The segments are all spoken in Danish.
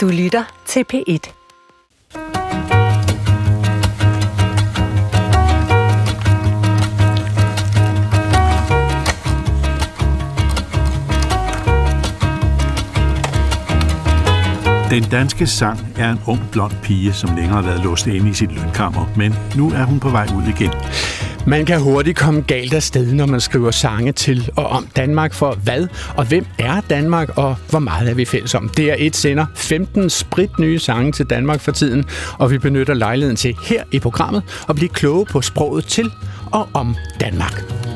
Du lytter til P1. Den danske sang er en ung blond pige, som længere har været låst inde i sit lønkammer, men nu er hun på vej ud igen. Man kan hurtigt komme galt af sted, når man skriver sange til og om Danmark for hvad og hvem er Danmark og hvor meget er vi fælles om. Det er et sender 15 sprit nye sange til Danmark for tiden, og vi benytter lejligheden til her i programmet at blive kloge på sproget til og om Danmark.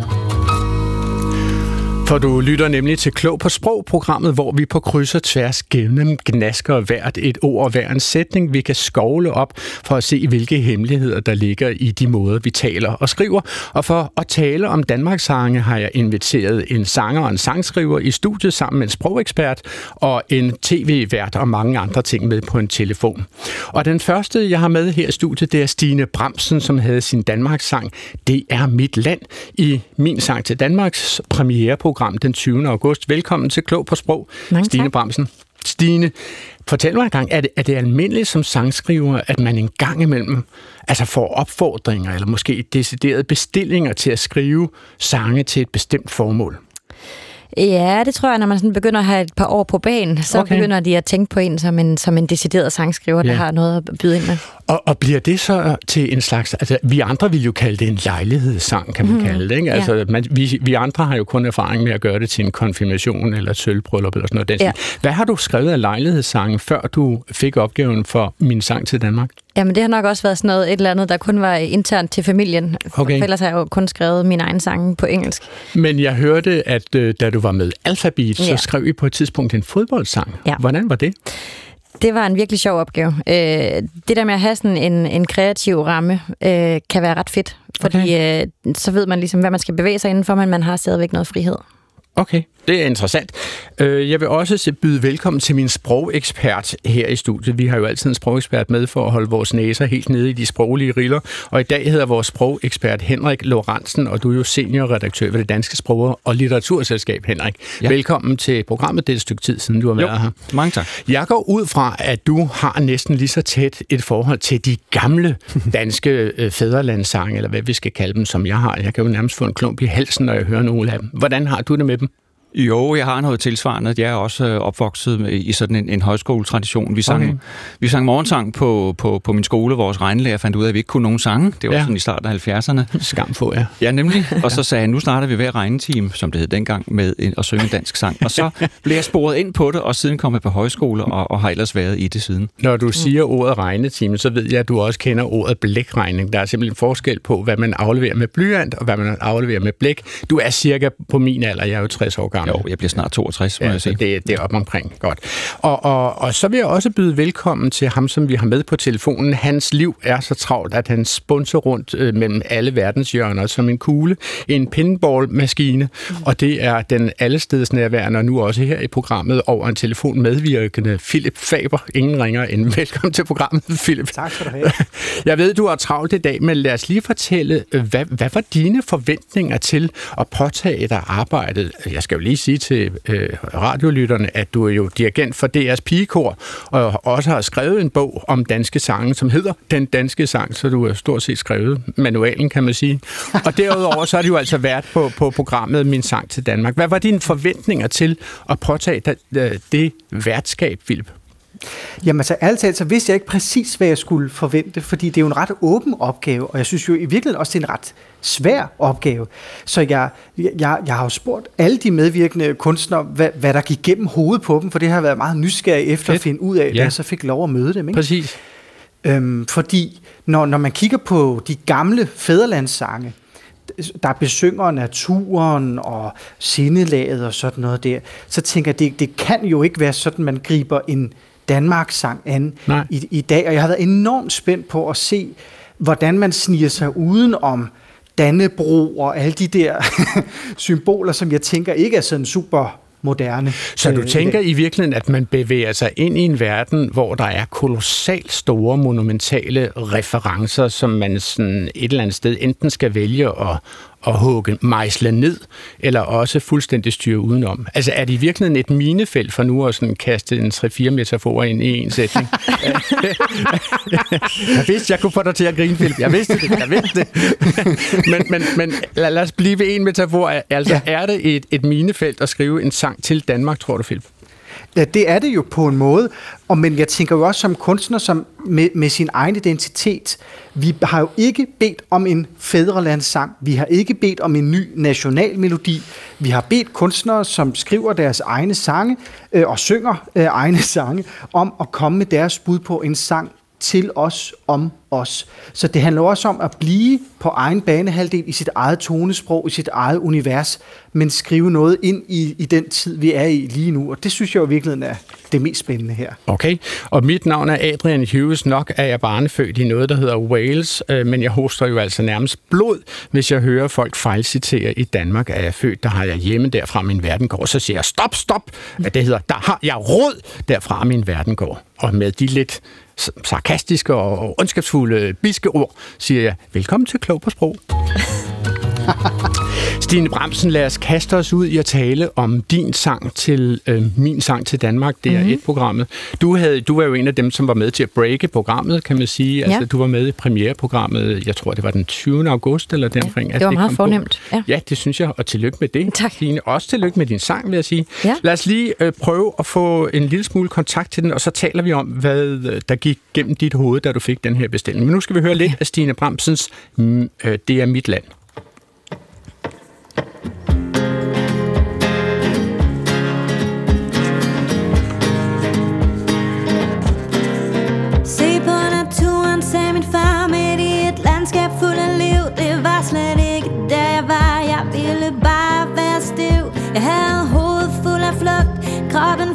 For du lytter nemlig til Klog på Sprog-programmet, hvor vi på kryds og tværs gennem gnasker hvert et ord og hver en sætning, vi kan skovle op for at se, hvilke hemmeligheder der ligger i de måder, vi taler og skriver. Og for at tale om Danmarks sange har jeg inviteret en sanger og en sangskriver i studiet sammen med en sprogekspert og en tv-vært og mange andre ting med på en telefon. Og den første, jeg har med her i studiet, det er Stine Bramsen, som havde sin Danmarks sang Det er mit land i Min Sang til Danmarks premiereprogram den 20. august. Velkommen til Klog på Sprog, Mange Stine tak. Bramsen. Stine, fortæl mig en gang, er det, er det almindeligt som sangskriver, at man en gang imellem altså får opfordringer, eller måske deciderede bestillinger til at skrive sange til et bestemt formål? Ja, det tror jeg, når man sådan begynder at have et par år på banen, så Okay. begynder de at tænke på en som en, som en decideret sangskriver, Ja. der har noget at byde ind med. Og, og bliver det så til en slags... Altså, vi andre vil jo kalde det en lejlighedssang, kan man mm. kalde det. Ikke? Altså, Ja. man, vi, vi andre har jo kun erfaring med at gøre det til en konfirmation eller et sølvbryllup eller sådan noget. Den Ja. Hvad har du skrevet af lejlighedssange, før du fik opgaven for min sang til Danmark? Jamen, det har nok også været sådan noget, et eller andet, der kun var internt til familien. Okay. For ellers har jeg jo kun skrevet mine egne sange på engelsk. Men jeg hørte, at øh, da du var med Alphabet, så Ja. skrev I på et tidspunkt en fodboldsang. Ja. Hvordan var det? Det var en virkelig sjov opgave. Øh, det der med at have sådan en, en kreativ ramme, øh, kan være ret fedt. Fordi okay. øh, så ved man ligesom, hvad man skal bevæge sig indenfor, men man har stadigvæk noget frihed. Okay, det er interessant. Øh, Jeg vil også byde velkommen til min sprogekspert her i studiet. Vi har jo altid en sprogekspert med for at holde vores næser helt nede i de sproglige riller. Og i dag hedder vores sprogekspert Henrik Lorentzen, og du er jo seniorredaktør ved det Danske Sprog- og Litteraturselskab, Henrik. Ja. Velkommen til programmet. Det er et stykke tid siden, du har været her. Mange tak. Jeg går ud fra, at du har næsten lige så tæt et forhold til de gamle danske øh, fædrelandssange, eller hvad vi skal kalde dem, som jeg har. Jeg kan jo nærmest få en klump i halsen, når jeg hører nogle af dem. Hvordan har du det med dem? Jo, jeg har noget tilsvarende. Jeg er også øh, opvokset med- i sådan en, en højskoletradition. Vi sang, Okay. vi sang morgensang på, på, på min skole. Vores regnlærer fandt ud af, at vi ikke kunne nogen sange. Det var Ja. sådan i starten af 70'erne. Skam få, ja. Ja, nemlig. Og så sagde han, nu starter vi hver regnetime, som det hed dengang, med en, at synge en dansk sang. Og så blev jeg sporet ind på det, og siden kom jeg på højskole, og, og har ellers været i det siden. Når du siger ordet regnetime, så ved jeg, at du også kender ordet blækregning. Der er simpelthen forskel på, hvad man afleverer med blyant, og hvad man afleverer med blæk. Du er cirka på min alder, jeg er jo 60 år gammel. Jo, jeg bliver snart 62, må Ja, jeg sige. det, det er op omkring. Godt. Og, og, og så vil jeg også byde velkommen til ham, som vi har med på telefonen. Hans liv er så travlt, at han spunser rundt øh, mellem alle verdenshjørner som en kugle. En pinballmaskine, og det er den allestedsnærværende, og nu også her i programmet over en telefon medvirkende Philip Faber. Ingen ringer end velkommen til programmet, Philip. Tak skal du have. Jeg ved, du har travlt i dag, men lad os lige fortælle, hvad, hvad var dine forventninger til at påtage dig arbejdet? Jeg skal jo lige sige til øh, radiolytterne, at du er jo dirigent for DR's pigekor, og også har skrevet en bog om danske sange, som hedder Den Danske Sang, så du har stort set skrevet manualen, kan man sige. Og derudover så har du jo altså været på, på programmet Min Sang til Danmark. Hvad var dine forventninger til at påtage dig øh, det værtskab, Philip? Jamen altså, ærligt talt, så vidste jeg ikke præcis, hvad jeg skulle forvente, fordi det er jo en ret åben opgave, og jeg synes jo i virkeligheden også, det er en ret svær opgave. Så jeg, jeg, jeg har jo spurgt alle de medvirkende kunstnere, hvad, hvad der gik gennem hovedet på dem, for det har været meget nysgerrig efter Fedt. at finde ud af, da Ja. jeg så fik lov at møde dem. Ikke? Præcis. Øhm, fordi når, når man kigger på de gamle fæderlandssange, der besynger naturen og sindelaget og sådan noget der, så tænker jeg, det, det kan jo ikke være sådan, man griber en Danmarks sang an Nej. i, i dag. Og jeg har været enormt spændt på at se, hvordan man sniger sig uden om Dannebro og alle de der symboler, som jeg tænker ikke er sådan super moderne. Så du øh, tænker i virkeligheden, at man bevæger sig ind i en verden, hvor der er kolossalt store monumentale referencer, som man sådan et eller andet sted enten skal vælge at, at hugge, mejsle ned, eller også fuldstændig styre udenom? Altså er det i virkeligheden et minefelt for nu at sådan kaste en 3-4 metaforer ind i en sætning? jeg vidste, jeg kunne få dig til at grine, Philip. Jeg vidste det, jeg vidste det. men men, men lad, lad os blive ved en metafor. Altså, ja. er det et, et minefelt at skrive en sang til Danmark, tror du, Philip? Ja, det er det jo på en måde. Og, men jeg tænker jo også som kunstner som med, med sin egen identitet. Vi har jo ikke bedt om en fædrelandssang. Vi har ikke bedt om en ny national melodi. Vi har bedt kunstnere, som skriver deres egne sange øh, og synger øh, egne sange, om at komme med deres bud på en sang til os om os. Så det handler også om at blive på egen banehalvdel i sit eget tonesprog, i sit eget univers, men skrive noget ind i, i den tid, vi er i lige nu. Og det synes jeg jo virkelig er det mest spændende her. Okay, og mit navn er Adrian Hughes. Nok er jeg barnefødt i noget, der hedder Wales, øh, men jeg hoster jo altså nærmest blod, hvis jeg hører folk fejlcitere i Danmark, er jeg født, der har jeg hjemme derfra min verden går. Så siger jeg, stop, stop, at det hedder, der har jeg råd derfra min verden går. Og med de lidt sarkastiske og ondskabsfulde biske ord, siger jeg, velkommen til Klog på Sprog. Stine Bremsen, lad os kaste os ud i at tale om din sang til øh, min sang til Danmark. Det er mm-hmm. et programmet. Du, havde, du var jo en af dem, som var med til at breake programmet, kan man sige. Ja. Altså, du var med i premiereprogrammet, jeg tror, det var den 20. august eller deromkring. Ja, det var meget det fornemt. Ja. ja, det synes jeg, og tillykke med det. Tak. Stine. Også tillykke med din sang, vil jeg sige. Ja. Lad os lige øh, prøve at få en lille smule kontakt til den, og så taler vi om, hvad øh, der gik gennem dit hoved, da du fik den her bestilling. Men nu skal vi høre lidt ja. af Stine Bremsens mm, øh, Det er mit land. Landskab fuld af liv, det var slet ikke der jeg var. Jeg ville bare være stiv. Jeg havde hovedet fuld af flugt. Kroppen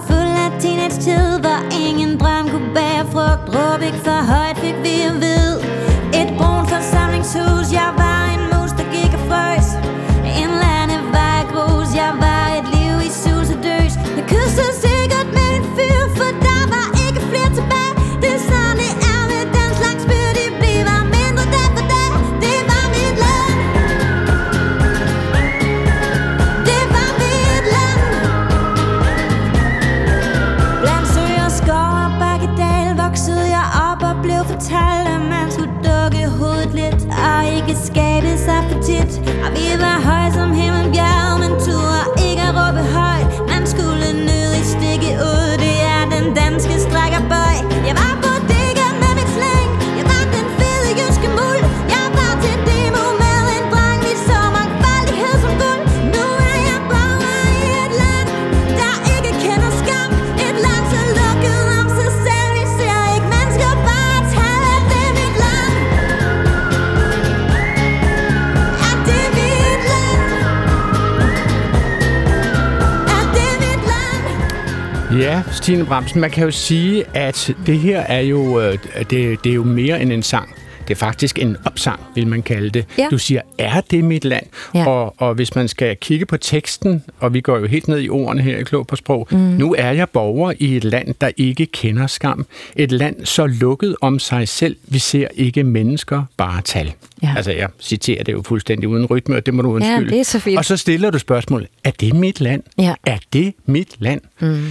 Stine Bremsen, man kan jo sige, at det her er jo, øh, det, det er jo mere end en sang. Det er faktisk en opsang, vil man kalde det. Ja. Du siger, er det mit land? Ja. Og, og hvis man skal kigge på teksten, og vi går jo helt ned i ordene her i Klog på Sprog, mm. nu er jeg borger i et land, der ikke kender skam. Et land så lukket om sig selv, vi ser ikke mennesker, bare tal. Ja. Altså, jeg citerer det jo fuldstændig uden rytme, og det må du undskylde. det er så fint. Og så stiller du spørgsmålet, er det mit land? Ja. Er det mit land? Mm.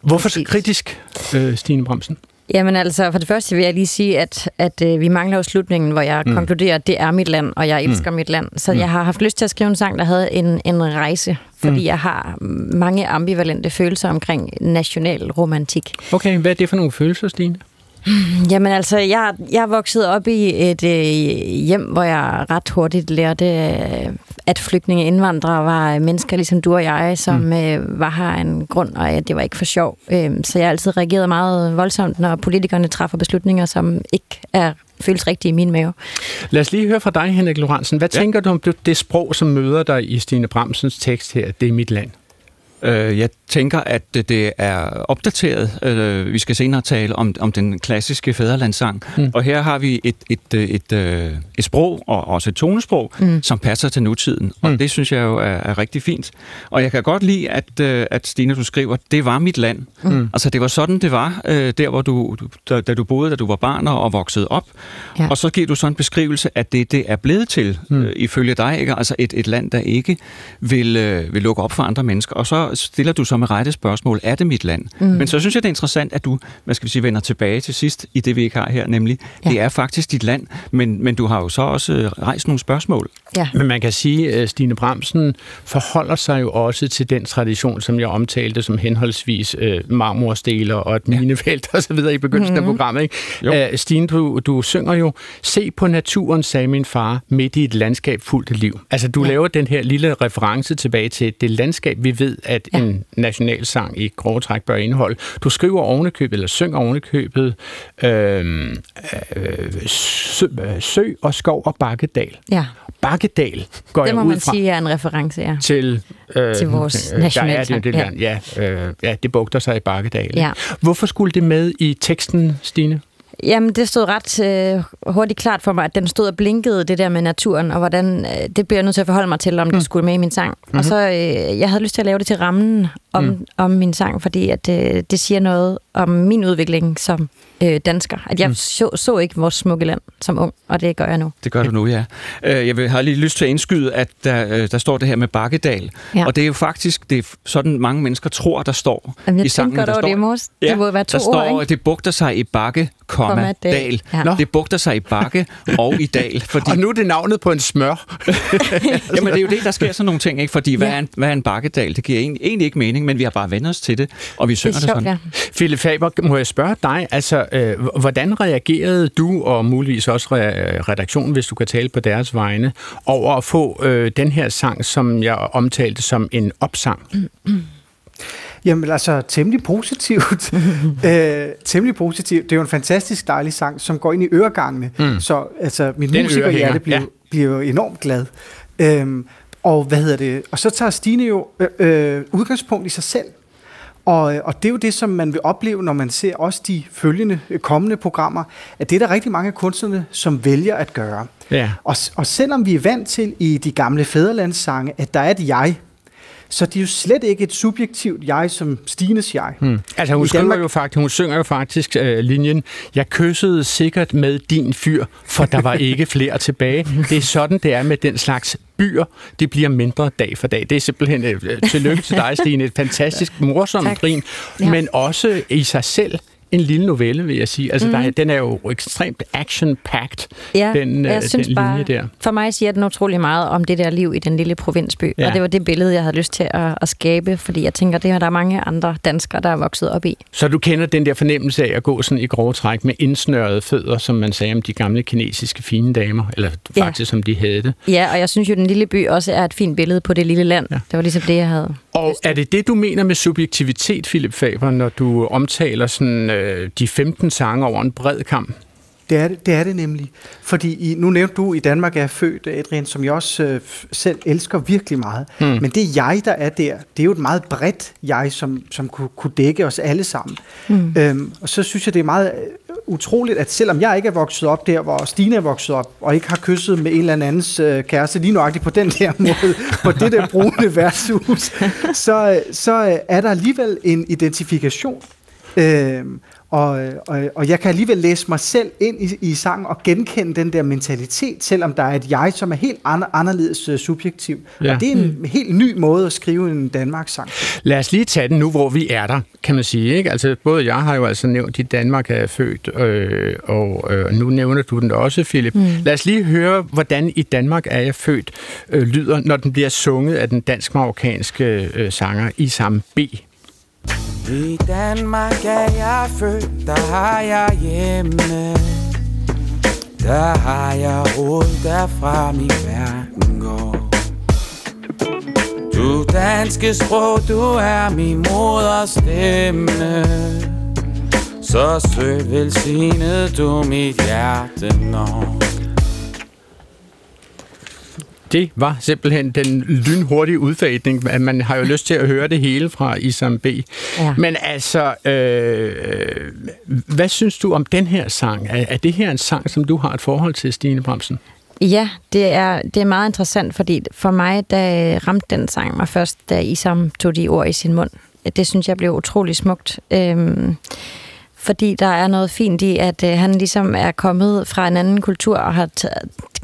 Hvorfor så kritisk, øh, Stine Bremsen? Jamen altså, for det første vil jeg lige sige, at, at øh, vi mangler jo slutningen, hvor jeg mm. konkluderer, at det er mit land, og jeg elsker mm. mit land. Så mm. jeg har haft lyst til at skrive en sang, der havde en, en rejse, fordi mm. jeg har mange ambivalente følelser omkring national romantik. Okay, hvad er det for nogle følelser, Stine? Jamen altså, jeg, jeg er vokset op i et øh, hjem, hvor jeg ret hurtigt lærte, øh, at flygtninge indvandrere var mennesker ligesom du og jeg, som mm. øh, var her en grund, og at det var ikke for sjov. Øh, så jeg har altid reageret meget voldsomt, når politikerne træffer beslutninger, som ikke er føles rigtige i min mave. Lad os lige høre fra dig, Henrik Lorentzen. Hvad ja. tænker du om det, det sprog, som møder dig i Stine Bremsens tekst her, det er mit land? Øh, jeg tænker, at det er opdateret. Øh, vi skal senere tale om, om den klassiske fædrelandssang. Mm. Og her har vi et, et, et, et, øh, et sprog, og også et tonesprog, mm. som passer til nutiden. Og mm. det synes jeg jo er, er rigtig fint. Og jeg kan godt lide, at, øh, at Stine, du skriver, det var mit land. Mm. Altså, det var sådan, det var, der hvor du, da, da du boede, da du var barn og voksede op. Ja. Og så giver du så en beskrivelse, at det, det er blevet til, mm. øh, ifølge dig. Ikke? Altså et, et land, der ikke vil, øh, vil lukke op for andre mennesker. Og så stiller du så med rette spørgsmål, er det mit land? Mm. Men så synes jeg, det er interessant, at du, hvad skal vi sige, vender tilbage til sidst i det, vi ikke har her, nemlig, ja. det er faktisk dit land, men, men du har jo så også rejst nogle spørgsmål. Ja. Men man kan sige, at Stine Bramsen forholder sig jo også til den tradition, som jeg omtalte som henholdsvis øh, marmorsteler og et minefelt og så videre i begyndelsen mm-hmm. af programmet. Ikke? Uh, Stine, du, du synger jo, se på naturen, sagde min far, midt i et landskab fuldt af liv. Altså, du ja. laver den her lille reference tilbage til det landskab, vi ved, at ja. en nationalsang i grove træk bør indeholde. Du skriver ovenikøbet, eller synger ovenikøbet, øh, øh, sø, sø og skov og bakkedal. Ja. Bakkedal går det jeg må ud man fra. sige er en reference, ja. Til, øh, til vores øh, nationalsang. Der er det, det ja. Ja, øh, ja, det bugter sig i Bakkedal. Ja. Hvorfor skulle det med i teksten, Stine? Jamen, det stod ret øh, hurtigt klart for mig, at den stod og blinkede, det der med naturen, og hvordan, øh, det bliver jeg nødt til at forholde mig til, om mm. det skulle med i min sang. Mm-hmm. Og så, øh, jeg havde lyst til at lave det til rammen om, mm. om min sang, fordi at, øh, det siger noget om min udvikling som øh, dansker. At jeg mm. så, så ikke vores smukke land som ung, og det gør jeg nu. Det gør du nu, ja. Øh, jeg vil, har lige lyst til at indskyde, at der, øh, der står det her med Bakkedal. Ja. Og det er jo faktisk det er sådan, mange mennesker tror, der står Jamen, jeg i sangen. Jeg tænker over det, Ja, det må være to der står, ord, at det bugter sig i bakke, komma, dal. Ja. Det bugter sig i bakke og i dal. Fordi... Og nu er det navnet på en smør. Jamen, det er jo det, der sker sådan nogle ting, ikke? Fordi hvad, ja. er en, hvad er en bakkedal? Det giver egentlig, egentlig ikke mening, men vi har bare vendt os til det, og vi synger det, sjovt, det sådan. Ja. Philip Faber, må jeg spørge dig, altså, øh, hvordan reagerede du, og muligvis også redaktionen, hvis du kan tale på deres vegne, over at få øh, den her sang, som jeg omtalte som en opsang? Mm-hmm. Jamen altså, temmelig positivt. øh, temmelig positivt. Det er jo en fantastisk dejlig sang, som går ind i øregangene. Mm. Så altså, mit musikerhjerte bliver, ja. bliver jo enormt glad. Øhm, og hvad hedder det? Og så tager Stine jo øh, øh, udgangspunkt i sig selv. Og, og det er jo det, som man vil opleve, når man ser også de følgende øh, kommende programmer, at det er der rigtig mange kunstnere, som vælger at gøre. Ja. Og, og selvom vi er vant til i de gamle fæderlandssange, at der er et jeg, så det er jo slet ikke et subjektivt jeg som Stines jeg. Hmm. Altså hun, skriver Danmark... jo faktisk, hun synger jo faktisk uh, linjen, jeg kyssede sikkert med din fyr, for der var ikke flere tilbage. Det er sådan, det er med den slags byer. Det bliver mindre dag for dag. Det er simpelthen uh, tillykke til dig, Stine. Et fantastisk morsomt grin, ja. men også i sig selv en lille novelle, vil jeg sige. Altså, mm. der er, den er jo ekstremt action-packed, ja, den, jeg øh, synes den bare, linje der. For mig siger den utrolig meget om det der liv i den lille provinsby. Ja. Og det var det billede, jeg havde lyst til at, at skabe, fordi jeg tænker, det har der mange andre danskere, der er vokset op i. Så du kender den der fornemmelse af at gå sådan i grove træk med indsnørrede fødder, som man sagde om de gamle kinesiske fine damer, eller faktisk ja. som de havde det. Ja, og jeg synes jo, den lille by også er et fint billede på det lille land. Ja. Det var ligesom det, jeg havde. Og er det det, du mener med subjektivitet, Philip Faber, når du omtaler sådan, øh, de 15 sange over en bred kamp? Det er det, det er det nemlig. Fordi i, nu nævnte du, i Danmark er født, Adrian, som jeg også øh, selv elsker virkelig meget. Mm. Men det jeg, der er der, det er jo et meget bredt jeg, som, som kunne, kunne dække os alle sammen. Mm. Øhm, og så synes jeg, det er meget øh, utroligt, at selvom jeg ikke er vokset op der, hvor Stine er vokset op, og ikke har kysset med en eller andens øh, kæreste lige nøjagtigt på den der måde, på det der brune værtshus, så, så øh, er der alligevel en identifikation. Øh, og, og, og jeg kan alligevel læse mig selv ind i, i sangen og genkende den der mentalitet, selvom der er et jeg, som er helt anderledes uh, subjektiv. Ja. Og det er en mm. helt ny måde at skrive en Danmarks sang. Lad os lige tage den nu, hvor vi er der, kan man sige. Ikke? Altså, både jeg har jo altså nævnt, at Danmark er født, øh, og øh, nu nævner du den også, Philip. Mm. Lad os lige høre, hvordan i Danmark er jeg født øh, lyder, når den bliver sunget af den dansk-marokkanske øh, sanger Isam B. I Danmark er jeg født, der har jeg hjemme. Der har jeg råd, derfra min verden går. Du danske sprog, du er min moders stemme. Så sødt velsignet du mit hjerte når. Det var simpelthen den lynhurtige udfadning. at Man har jo lyst til at høre det hele fra Isam B. Ja. Men altså, øh, hvad synes du om den her sang? Er, er det her en sang, som du har et forhold til, Stine Bremsen? Ja, det er, det er meget interessant, fordi for mig, da ramte den sang mig først, da Isam tog de ord i sin mund. Det synes jeg blev utrolig smukt. Øhm, fordi der er noget fint i, at øh, han ligesom er kommet fra en anden kultur og har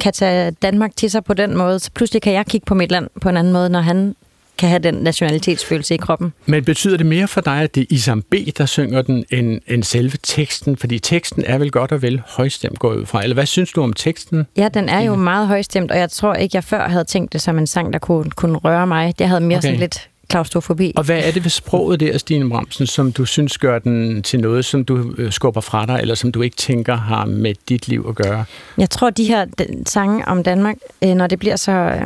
kan tage Danmark til sig på den måde. Så pludselig kan jeg kigge på mit land på en anden måde, når han kan have den nationalitetsfølelse i kroppen. Men betyder det mere for dig, at det er Isam B., der synger den, end, end selve teksten? Fordi teksten er vel godt og vel højstemt gået ud fra. Eller hvad synes du om teksten? Ja, den er jo meget højstemt, og jeg tror ikke, jeg før havde tænkt det som en sang, der kunne, kunne røre mig. Det havde mere okay. sådan lidt klaustrofobi. Og hvad er det ved sproget der, Stine Bremsen, som du synes gør den til noget, som du øh, skubber fra dig, eller som du ikke tænker har med dit liv at gøre? Jeg tror, de her sange om Danmark, øh, når det bliver så øh,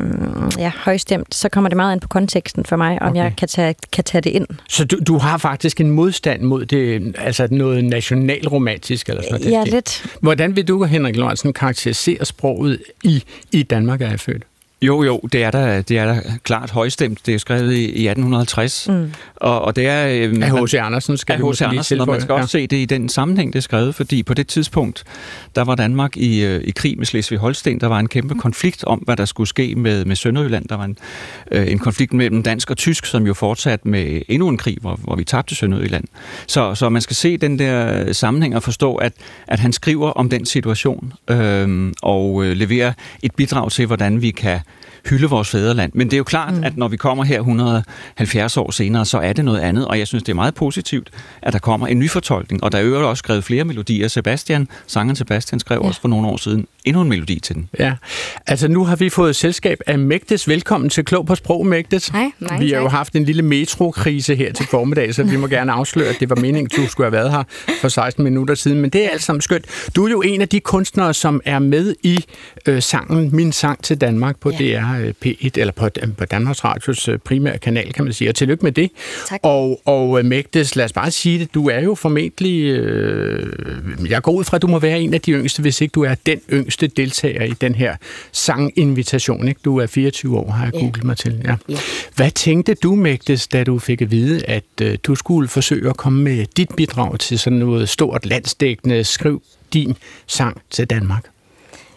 ja, højstemt, så kommer det meget an på konteksten for mig, om Okay. jeg kan tage, kan tage det ind. Så du, du har faktisk en modstand mod det, altså noget nationalromantisk eller sådan noget? Ja, Det- lidt. Hvordan vil du, Henrik Lorentzen, karakterisere sproget i, i Danmark, er jeg født? Jo, jo, det er da, det er da klart højstemt. Det er skrevet i, i 1850, mm. og, og det er... Øh, Af H.C. Andersen, skal vi H.C. måske lige Andersen, og man skal også se det i den sammenhæng, det er skrevet, fordi på det tidspunkt, der var Danmark i, øh, i krig med Slesvig-Holsten. Der var en kæmpe konflikt om, hvad der skulle ske med, med Sønderjylland. Der var en, øh, en konflikt mellem dansk og tysk, som jo fortsatte med endnu en krig, hvor, hvor vi tabte Sønderjylland. Så, så man skal se den der sammenhæng og forstå, at, at han skriver om den situation øh, og øh, leverer et bidrag til, hvordan vi kan hylde vores fædreland. Men det er jo klart, mm. at når vi kommer her 170 år senere, så er det noget andet, og jeg synes, det er meget positivt, at der kommer en ny fortolkning. Og der er jo også skrevet flere melodier. Sebastian, sangeren Sebastian, skrev ja. også for nogle år siden endnu en melodi til den. Ja, altså nu har vi fået selskab af Mægtes. Velkommen til Klog på Sprog, Mægtes. Hej, mange Vi har jo haft en lille metrokrise her til formiddag, så vi må gerne afsløre, at det var meningen, at du skulle have været her for 16 minutter siden. Men det er alt sammen skønt. Du er jo en af de kunstnere, som er med i øh, sangen Min Sang til Danmark på Ja. DR øh, P1, eller på, øh, på Danmarks Radios øh, primære kanal, kan man sige. Og tillykke med det. Tak. Og, og øh, Mægtes, lad os bare sige det, du er jo formentlig, øh, jeg går ud fra, at du må være en af de yngste, hvis ikke du er den yngste deltager i den her sanginvitation. Ikke? Du er 24 år, har jeg googlet mig til. Ja. Ja. Hvad tænkte du, Mægtes, da du fik at vide, at øh, du skulle forsøge at komme med dit bidrag til sådan noget stort landsdækkende skriv din sang til Danmark?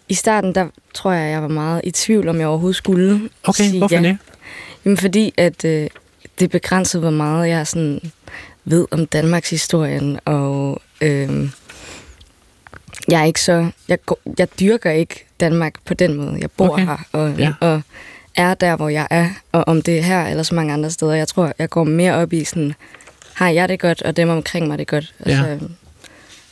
I starten, der tror jeg, jeg var meget i tvivl, om jeg overhovedet skulle Okay, sige hvorfor ja. det? Jamen, fordi at øh, det begrænsede, hvor meget jeg sådan ved om Danmarks historien, og øh, jeg er ikke så... Jeg, går, jeg dyrker ikke Danmark på den måde. Jeg bor Okay. her, og, Ja. og er der, hvor jeg er, og om det er her eller så mange andre steder. Jeg tror, jeg går mere op i sådan, har jeg det godt, og dem omkring mig det godt. Ja. Altså,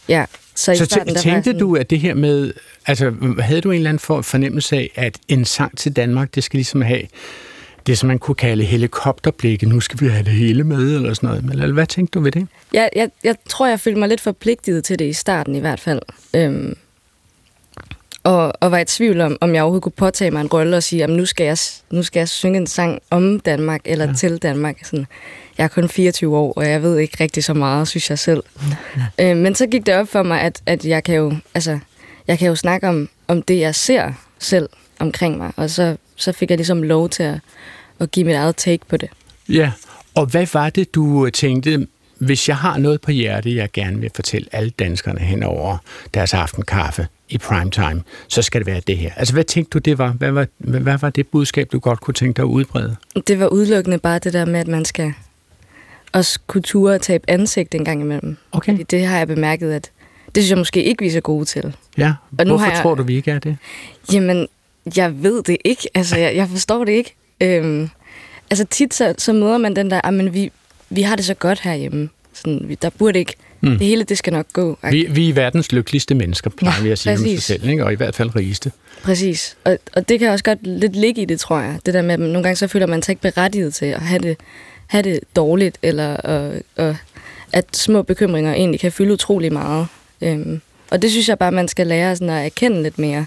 ja. Så, Så starten, var tænkte sådan, du, at det her med, altså havde du en eller anden for- fornemmelse af, at en sang til Danmark, det skal ligesom have det, som man kunne kalde helikopterblikke, nu skal vi have det hele med, eller sådan noget. Eller hvad tænkte du ved det? Jeg, jeg, jeg tror, jeg følte mig lidt forpligtet til det i starten i hvert fald. Øhm, og, og var i tvivl om, om jeg overhovedet kunne påtage mig en rolle og sige, at nu skal jeg, nu skal jeg synge en sang om Danmark eller Ja. ja. til Danmark. Sådan, jeg er kun 24 år, og jeg ved ikke rigtig så meget, synes jeg selv. øhm, men så gik det op for mig, at, at jeg kan jo, altså, jeg kan jo snakke om, om det, jeg ser selv omkring mig. Og så, så fik jeg ligesom lov til at, at give mit eget take på det. Ja, og hvad var det, du tænkte, hvis jeg har noget på hjerte, jeg gerne vil fortælle alle danskerne hen over deres aftenkaffe i primetime, så skal det være det her. Altså, hvad tænkte du, det var? Hvad var, hvad, var det budskab, du godt kunne tænke dig at udbrede? Det var udelukkende bare det der med, at man skal også kunne ture og tabe ansigt en gang imellem. Okay. Fordi det har jeg bemærket, at det synes jeg måske ikke, vi er så gode til. Ja, Og nu hvorfor har jeg- tror du, vi ikke er det? Jamen, jeg ved det ikke. Altså, jeg, jeg forstår det ikke. Øhm, altså tit så, så møder man den der, men vi, vi har det så godt herhjemme. Sådan, vi, der burde ikke, Mm. det hele det skal nok gå. Vi, vi er verdens lykkeligste mennesker, plejer Ja, vi at sige om sig præcis. selv, ikke? og i hvert fald rigeste. Præcis. Og, og det kan også godt lidt ligge i det, tror jeg. Det der med, at nogle gange så føler man sig ikke berettiget til at have det, have det dårligt, eller og, og, at små bekymringer egentlig kan fylde utrolig meget. Øhm, og det synes jeg bare, man skal lære sådan at erkende lidt mere.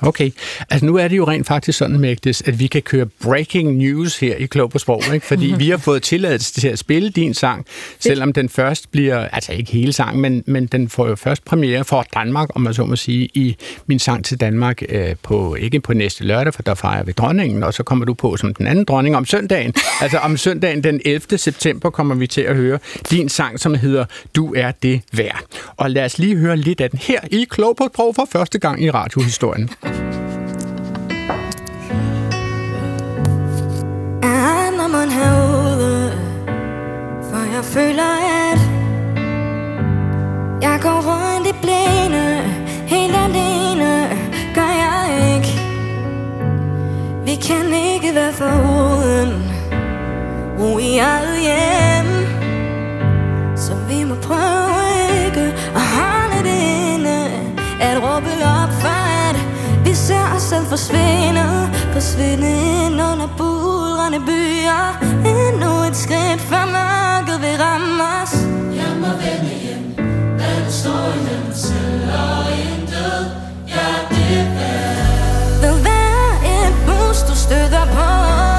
Okay. Altså nu er det jo rent faktisk sådan, Mægtes, at vi kan køre breaking news her i Klog på Sprog, ikke? fordi vi har fået tilladelse til at spille din sang, selvom den først bliver, altså ikke hele sangen, men, men den får jo først premiere for Danmark, om man så må sige, i min sang til Danmark, øh, på, ikke på næste lørdag, for der fejrer vi dronningen, og så kommer du på som den anden dronning om søndagen. Altså om søndagen den 11. september kommer vi til at høre din sang, som hedder Du er det værd. Og lad os lige høre lidt af den her i Klog på Sprog for første gang i radiohistorien. Er når herude For jeg føler at Jeg går rundt i blinde Helt alene Gør jeg ikke. Vi kan ikke være foruden Ro i eget hjem. Så vi må prøve ser os selv forsvinde. Forsvinde ind under bulrende byer. Endnu et skridt før mørket vil ramme os. Jeg må vende hjem. Hvad der står i dem selv og intet Ja, det er Ved hver et bus du støder på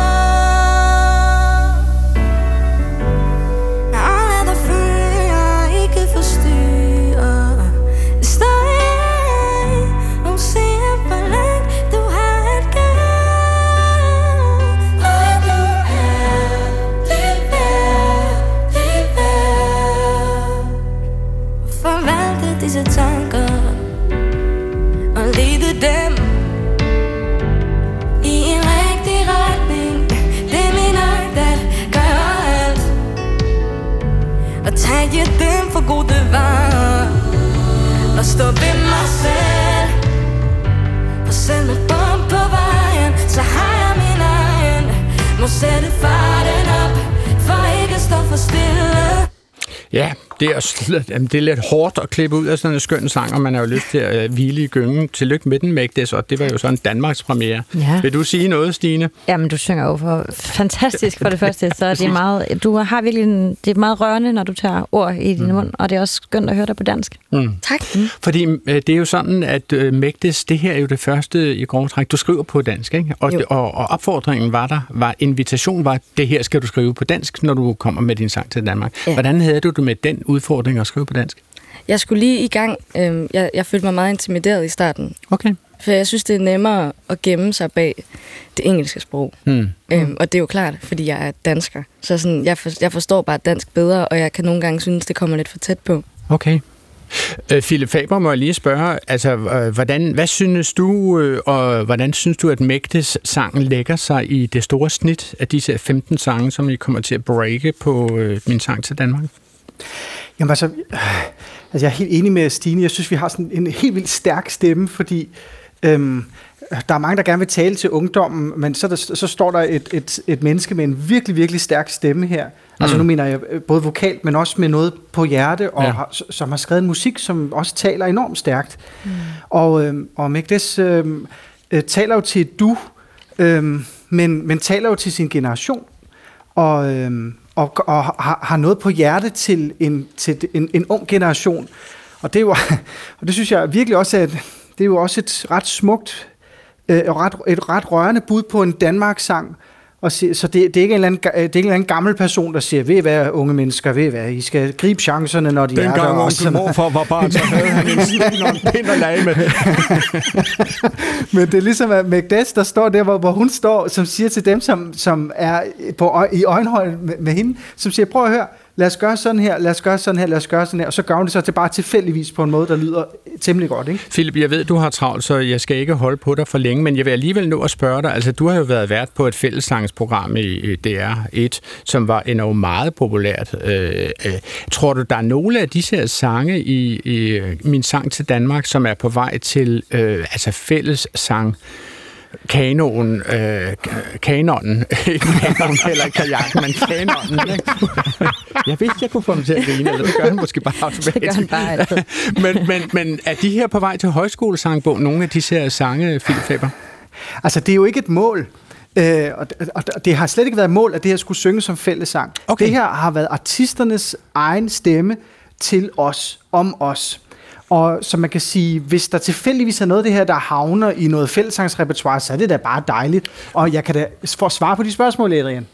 tage dem for gode varer. Og stå ved mig selv. For selv med bom på vejen Så har jeg min egen. Må sætte farten op For ikke at stå for stille. Ja, det er, jamen, det er lidt hårdt at klippe ud af sådan en skøn sang, og man har jo lyst til at øh, hvile i gyngen. Tillykke med den, Magdes, og det var jo sådan en Danmarks premiere. Ja. Vil du sige noget, Stine? Jamen, du synger jo for fantastisk for det første, så det er meget, du har virkelig en, det er meget rørende, når du tager ord i din mund, og det er også skønt at høre dig på dansk. Mm. Tak. Fordi øh, det er jo sådan, at øh, Magdes, det her er jo det første i grove træk, du skriver på dansk, ikke? Og, det, og, og opfordringen var der, var invitation var, det her skal du skrive på dansk, når du kommer med din sang til Danmark. Ja. Hvordan havde du det med den udfordring at skrive på dansk? Jeg skulle lige i gang. Øhm, jeg, jeg følte mig meget intimideret i starten. Okay. For jeg synes, det er nemmere at gemme sig bag det engelske sprog. Hmm. Øhm, og det er jo klart, fordi jeg er dansker. Så sådan, jeg, for, jeg forstår bare dansk bedre, og jeg kan nogle gange synes, det kommer lidt for tæt på. Okay. Øh, Philip Faber må jeg lige spørge, altså, øh, hvordan, hvad synes du, øh, og hvordan synes du, at Mægtes sang lægger sig i det store snit af disse 15 sange, som I kommer til at breake på øh, min sang til Danmark? Jamen altså, øh, altså, jeg er helt enig med Stine. Jeg synes, vi har sådan en helt vildt stærk stemme, fordi øhm, der er mange, der gerne vil tale til ungdommen, men så, der, så står der et, et, et menneske med en virkelig, virkelig stærk stemme her. Altså Mm. nu mener jeg øh, både vokalt, men også med noget på hjerte, og Ja. har, som har skrevet en musik, som også taler enormt stærkt. Mm. Og, øhm, og Magdes øhm, øh, taler jo til du, øhm, men, men taler jo til sin generation, og, øhm, og, og har, har noget på hjerte til en, til en, en ung generation. Og det, er jo, og det synes jeg virkelig også, at det er jo også et ret smukt øh, og ret, et ret rørende bud på en Danmarks sang, og se, så det, det, er ikke en anden, det er ikke en eller anden gammel person, der siger, ved hvad, unge mennesker, ved hvad, I skal gribe chancerne, når de er der. Dengang onkel morfar var barn, så havde han en sten og en pind at med. Men det er ligesom at Magdes, der står der, hvor, hvor hun står, som siger til dem, som, som er på, i øjenhøjde med, med hende, som siger, prøv at høre, lad os gøre sådan her, lad os gøre sådan her, lad os gøre sådan her, og så gør det så til bare tilfældigvis på en måde, der lyder temmelig godt, ikke? Philip, jeg ved, du har travlt, så jeg skal ikke holde på dig for længe, men jeg vil alligevel nå at spørge dig. Altså, du har jo været vært på et fællessangsprogram i DR1, som var endnu meget populært. Øh, øh, tror du, der er nogle af disse her sange i, i Min Sang til Danmark, som er på vej til øh, altså fællessang kanonen, øh, kanonen, ikke kanonen eller kajak, men kanonen. Ikke? Jeg vidste, jeg kunne få dem til at grine, eller det gør han måske bare automatisk. Det gør han bare altid. men, men, men er de her på vej til højskolesangbog, nogle af disse her sange, Philip Faber? Altså, det er jo ikke et mål. Øh, og, og, det har slet ikke været et mål, at det her skulle synge som fællessang. Okay. Det her har været artisternes egen stemme, til os, om os. Og så man kan sige, hvis der tilfældigvis er noget af det her, der havner i noget fællessangsrepertoire, så er det da bare dejligt. Og jeg kan da, for at svare på de spørgsmål, Adrian,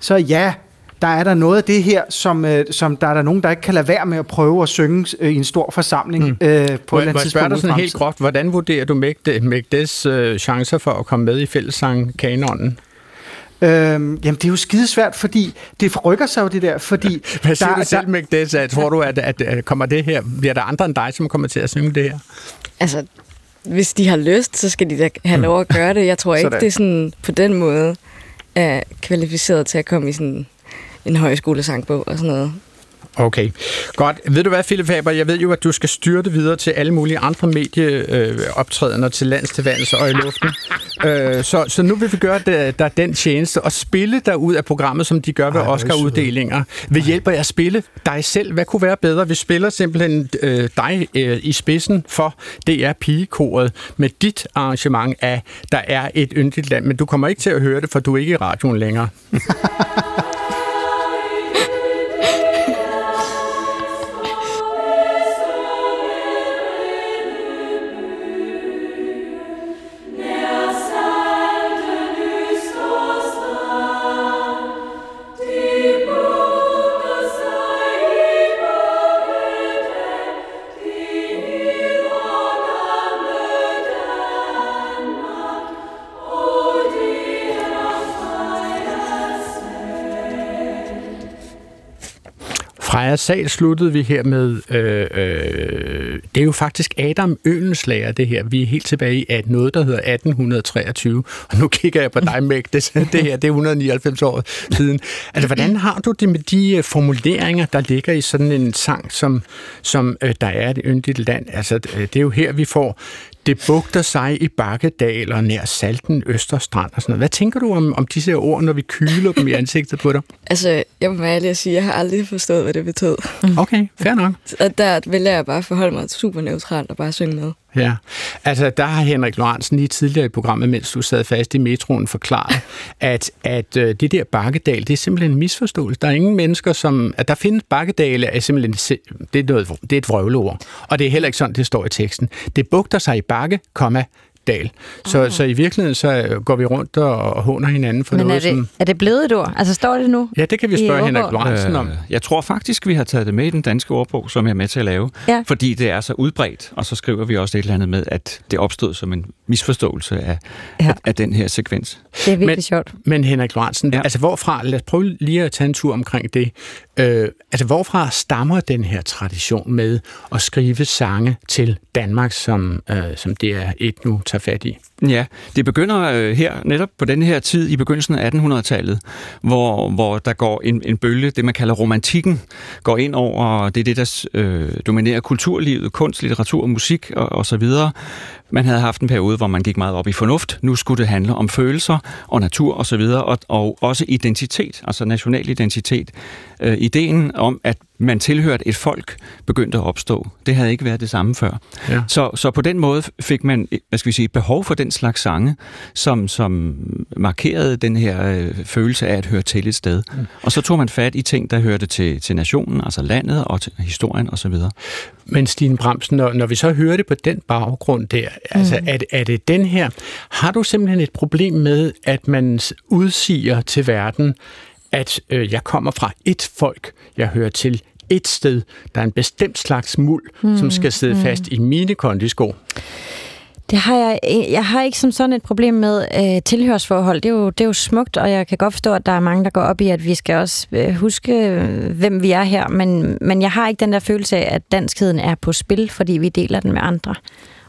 så ja, der er der noget af det her, som, øh, som der er der nogen, der ikke kan lade være med at prøve at synge øh, i en stor forsamling mm. øh, på Må, et eller må andet jeg spørge dig tidspunkt. sådan helt groft, hvordan vurderer du Magdes øh, chancer for at komme med i fællessang-kanonen? Øhm, jamen, det er jo skidesvært, fordi det forrykker sig jo det der, fordi... Hvad siger der, du selv, Magdes? at Tror du, at, at, at kommer det her, bliver der andre end dig, som kommer til at synge det her? Altså, hvis de har lyst, så skal de da have lov at gøre det. Jeg tror ikke, Sådan. det er sådan på den måde er kvalificeret til at komme i sådan en højskolesangbog og sådan noget. Okay, godt. Ved du hvad, Philip Faber, jeg ved jo, at du skal styre det videre til alle mulige andre medieoptrædener til lands, til vands og i luften. øh, så, så nu vil vi gøre dig der den tjeneste og spille dig ud af programmet, som de gør ved er Oscar-uddelinger. Ved hjælp af at spille dig selv. Hvad kunne være bedre? Vi spiller simpelthen øh, dig øh, i spidsen for DR Pigekoret med dit arrangement af Der er et yndigt land. Men du kommer ikke til at høre det, for du er ikke i radioen længere. Freja sag sluttede vi her med, øh, øh, det er jo faktisk Adam Ølenslager, det her. Vi er helt tilbage i at noget, der hedder 1823. Og nu kigger jeg på dig, Mæk, Det, det her, det er 199 år siden. Altså, hvordan har du det med de øh, formuleringer, der ligger i sådan en sang, som, som øh, der er et yndigt land? Altså, øh, det er jo her, vi får det bugter sig i bakkedal og nær Salten, Østerstrand og sådan noget. Hvad tænker du om, om disse ord, når vi kyler dem i ansigtet på dig? Altså, jeg må være ærlig at sige, jeg har aldrig forstået, hvad det betød. Okay, fair nok. Og der vælger jeg bare at forholde mig super neutralt og bare synge med. Ja, altså der har Henrik Lorentzen lige tidligere i programmet, mens du sad fast i metroen, forklaret, at, at øh, det der bakkedal, det er simpelthen en misforståelse. Der er ingen mennesker, som... At der findes bakkedale, er simpelthen det er, noget, det er et vrøvleord. Og det er heller ikke sådan, det står i teksten. Det bugter sig i bakke, komma, dal. Så, så i virkeligheden så øh, går vi rundt og, og håner hinanden for Men er noget, det, som... er det blevet et ord? Altså står det nu? Ja, det kan vi spørge? Henrik Lorentzen om. Øh, jeg tror faktisk, vi har taget det med i den danske ordbog, som jeg er med til at lave, Ja. fordi det er så udbredt, og så skriver vi også et eller andet med, at det opstod som en misforståelse af, Ja. af, af den her sekvens. Det er virkelig Men- sjovt. Men Henrik Lorentzen. Ja. altså hvorfra, lad os prøve lige at tage en tur omkring det. Øh, altså hvorfra stammer den her tradition med at skrive sange til Danmark, som, øh, som det er et nu tager fat i? Ja, det begynder øh, her, netop på den her tid i begyndelsen af 1800-tallet, hvor, hvor der går en, en bølge, det man kalder romantikken, går ind over, det er det, der øh, dominerer kulturlivet, kunst, litteratur, musik og, og så videre. Man havde haft en periode, hvor man gik meget op i fornuft. Nu skulle det handle om følelser og natur og så videre, og, og også identitet, altså national identitet. Øh, ideen om, at man tilhørte et folk, begyndte at opstå. Det havde ikke været det samme før. Ja. Så, så på den måde fik man, hvad skal vi sige, behov for den slags sange, som, som markerede den her øh, følelse af at høre til et sted. Mm. Og så tog man fat i ting, der hørte til, til nationen, altså landet og til historien osv. Men Stine Bramsen, når, når vi så hører det på den baggrund der, mm. altså er, det- er det den her, har du simpelthen et problem med, at man udsiger til verden, at øh, jeg kommer fra et folk, jeg hører til et sted, der er en bestemt slags muld, mm. som skal sidde mm. fast i mine kondisko. Det har jeg, jeg har ikke som sådan et problem med øh, tilhørsforhold. Det er, jo, det er jo smukt, og jeg kan godt forstå, at der er mange, der går op i, at vi skal også øh, huske, øh, hvem vi er her. Men, men jeg har ikke den der følelse af, at danskheden er på spil, fordi vi deler den med andre.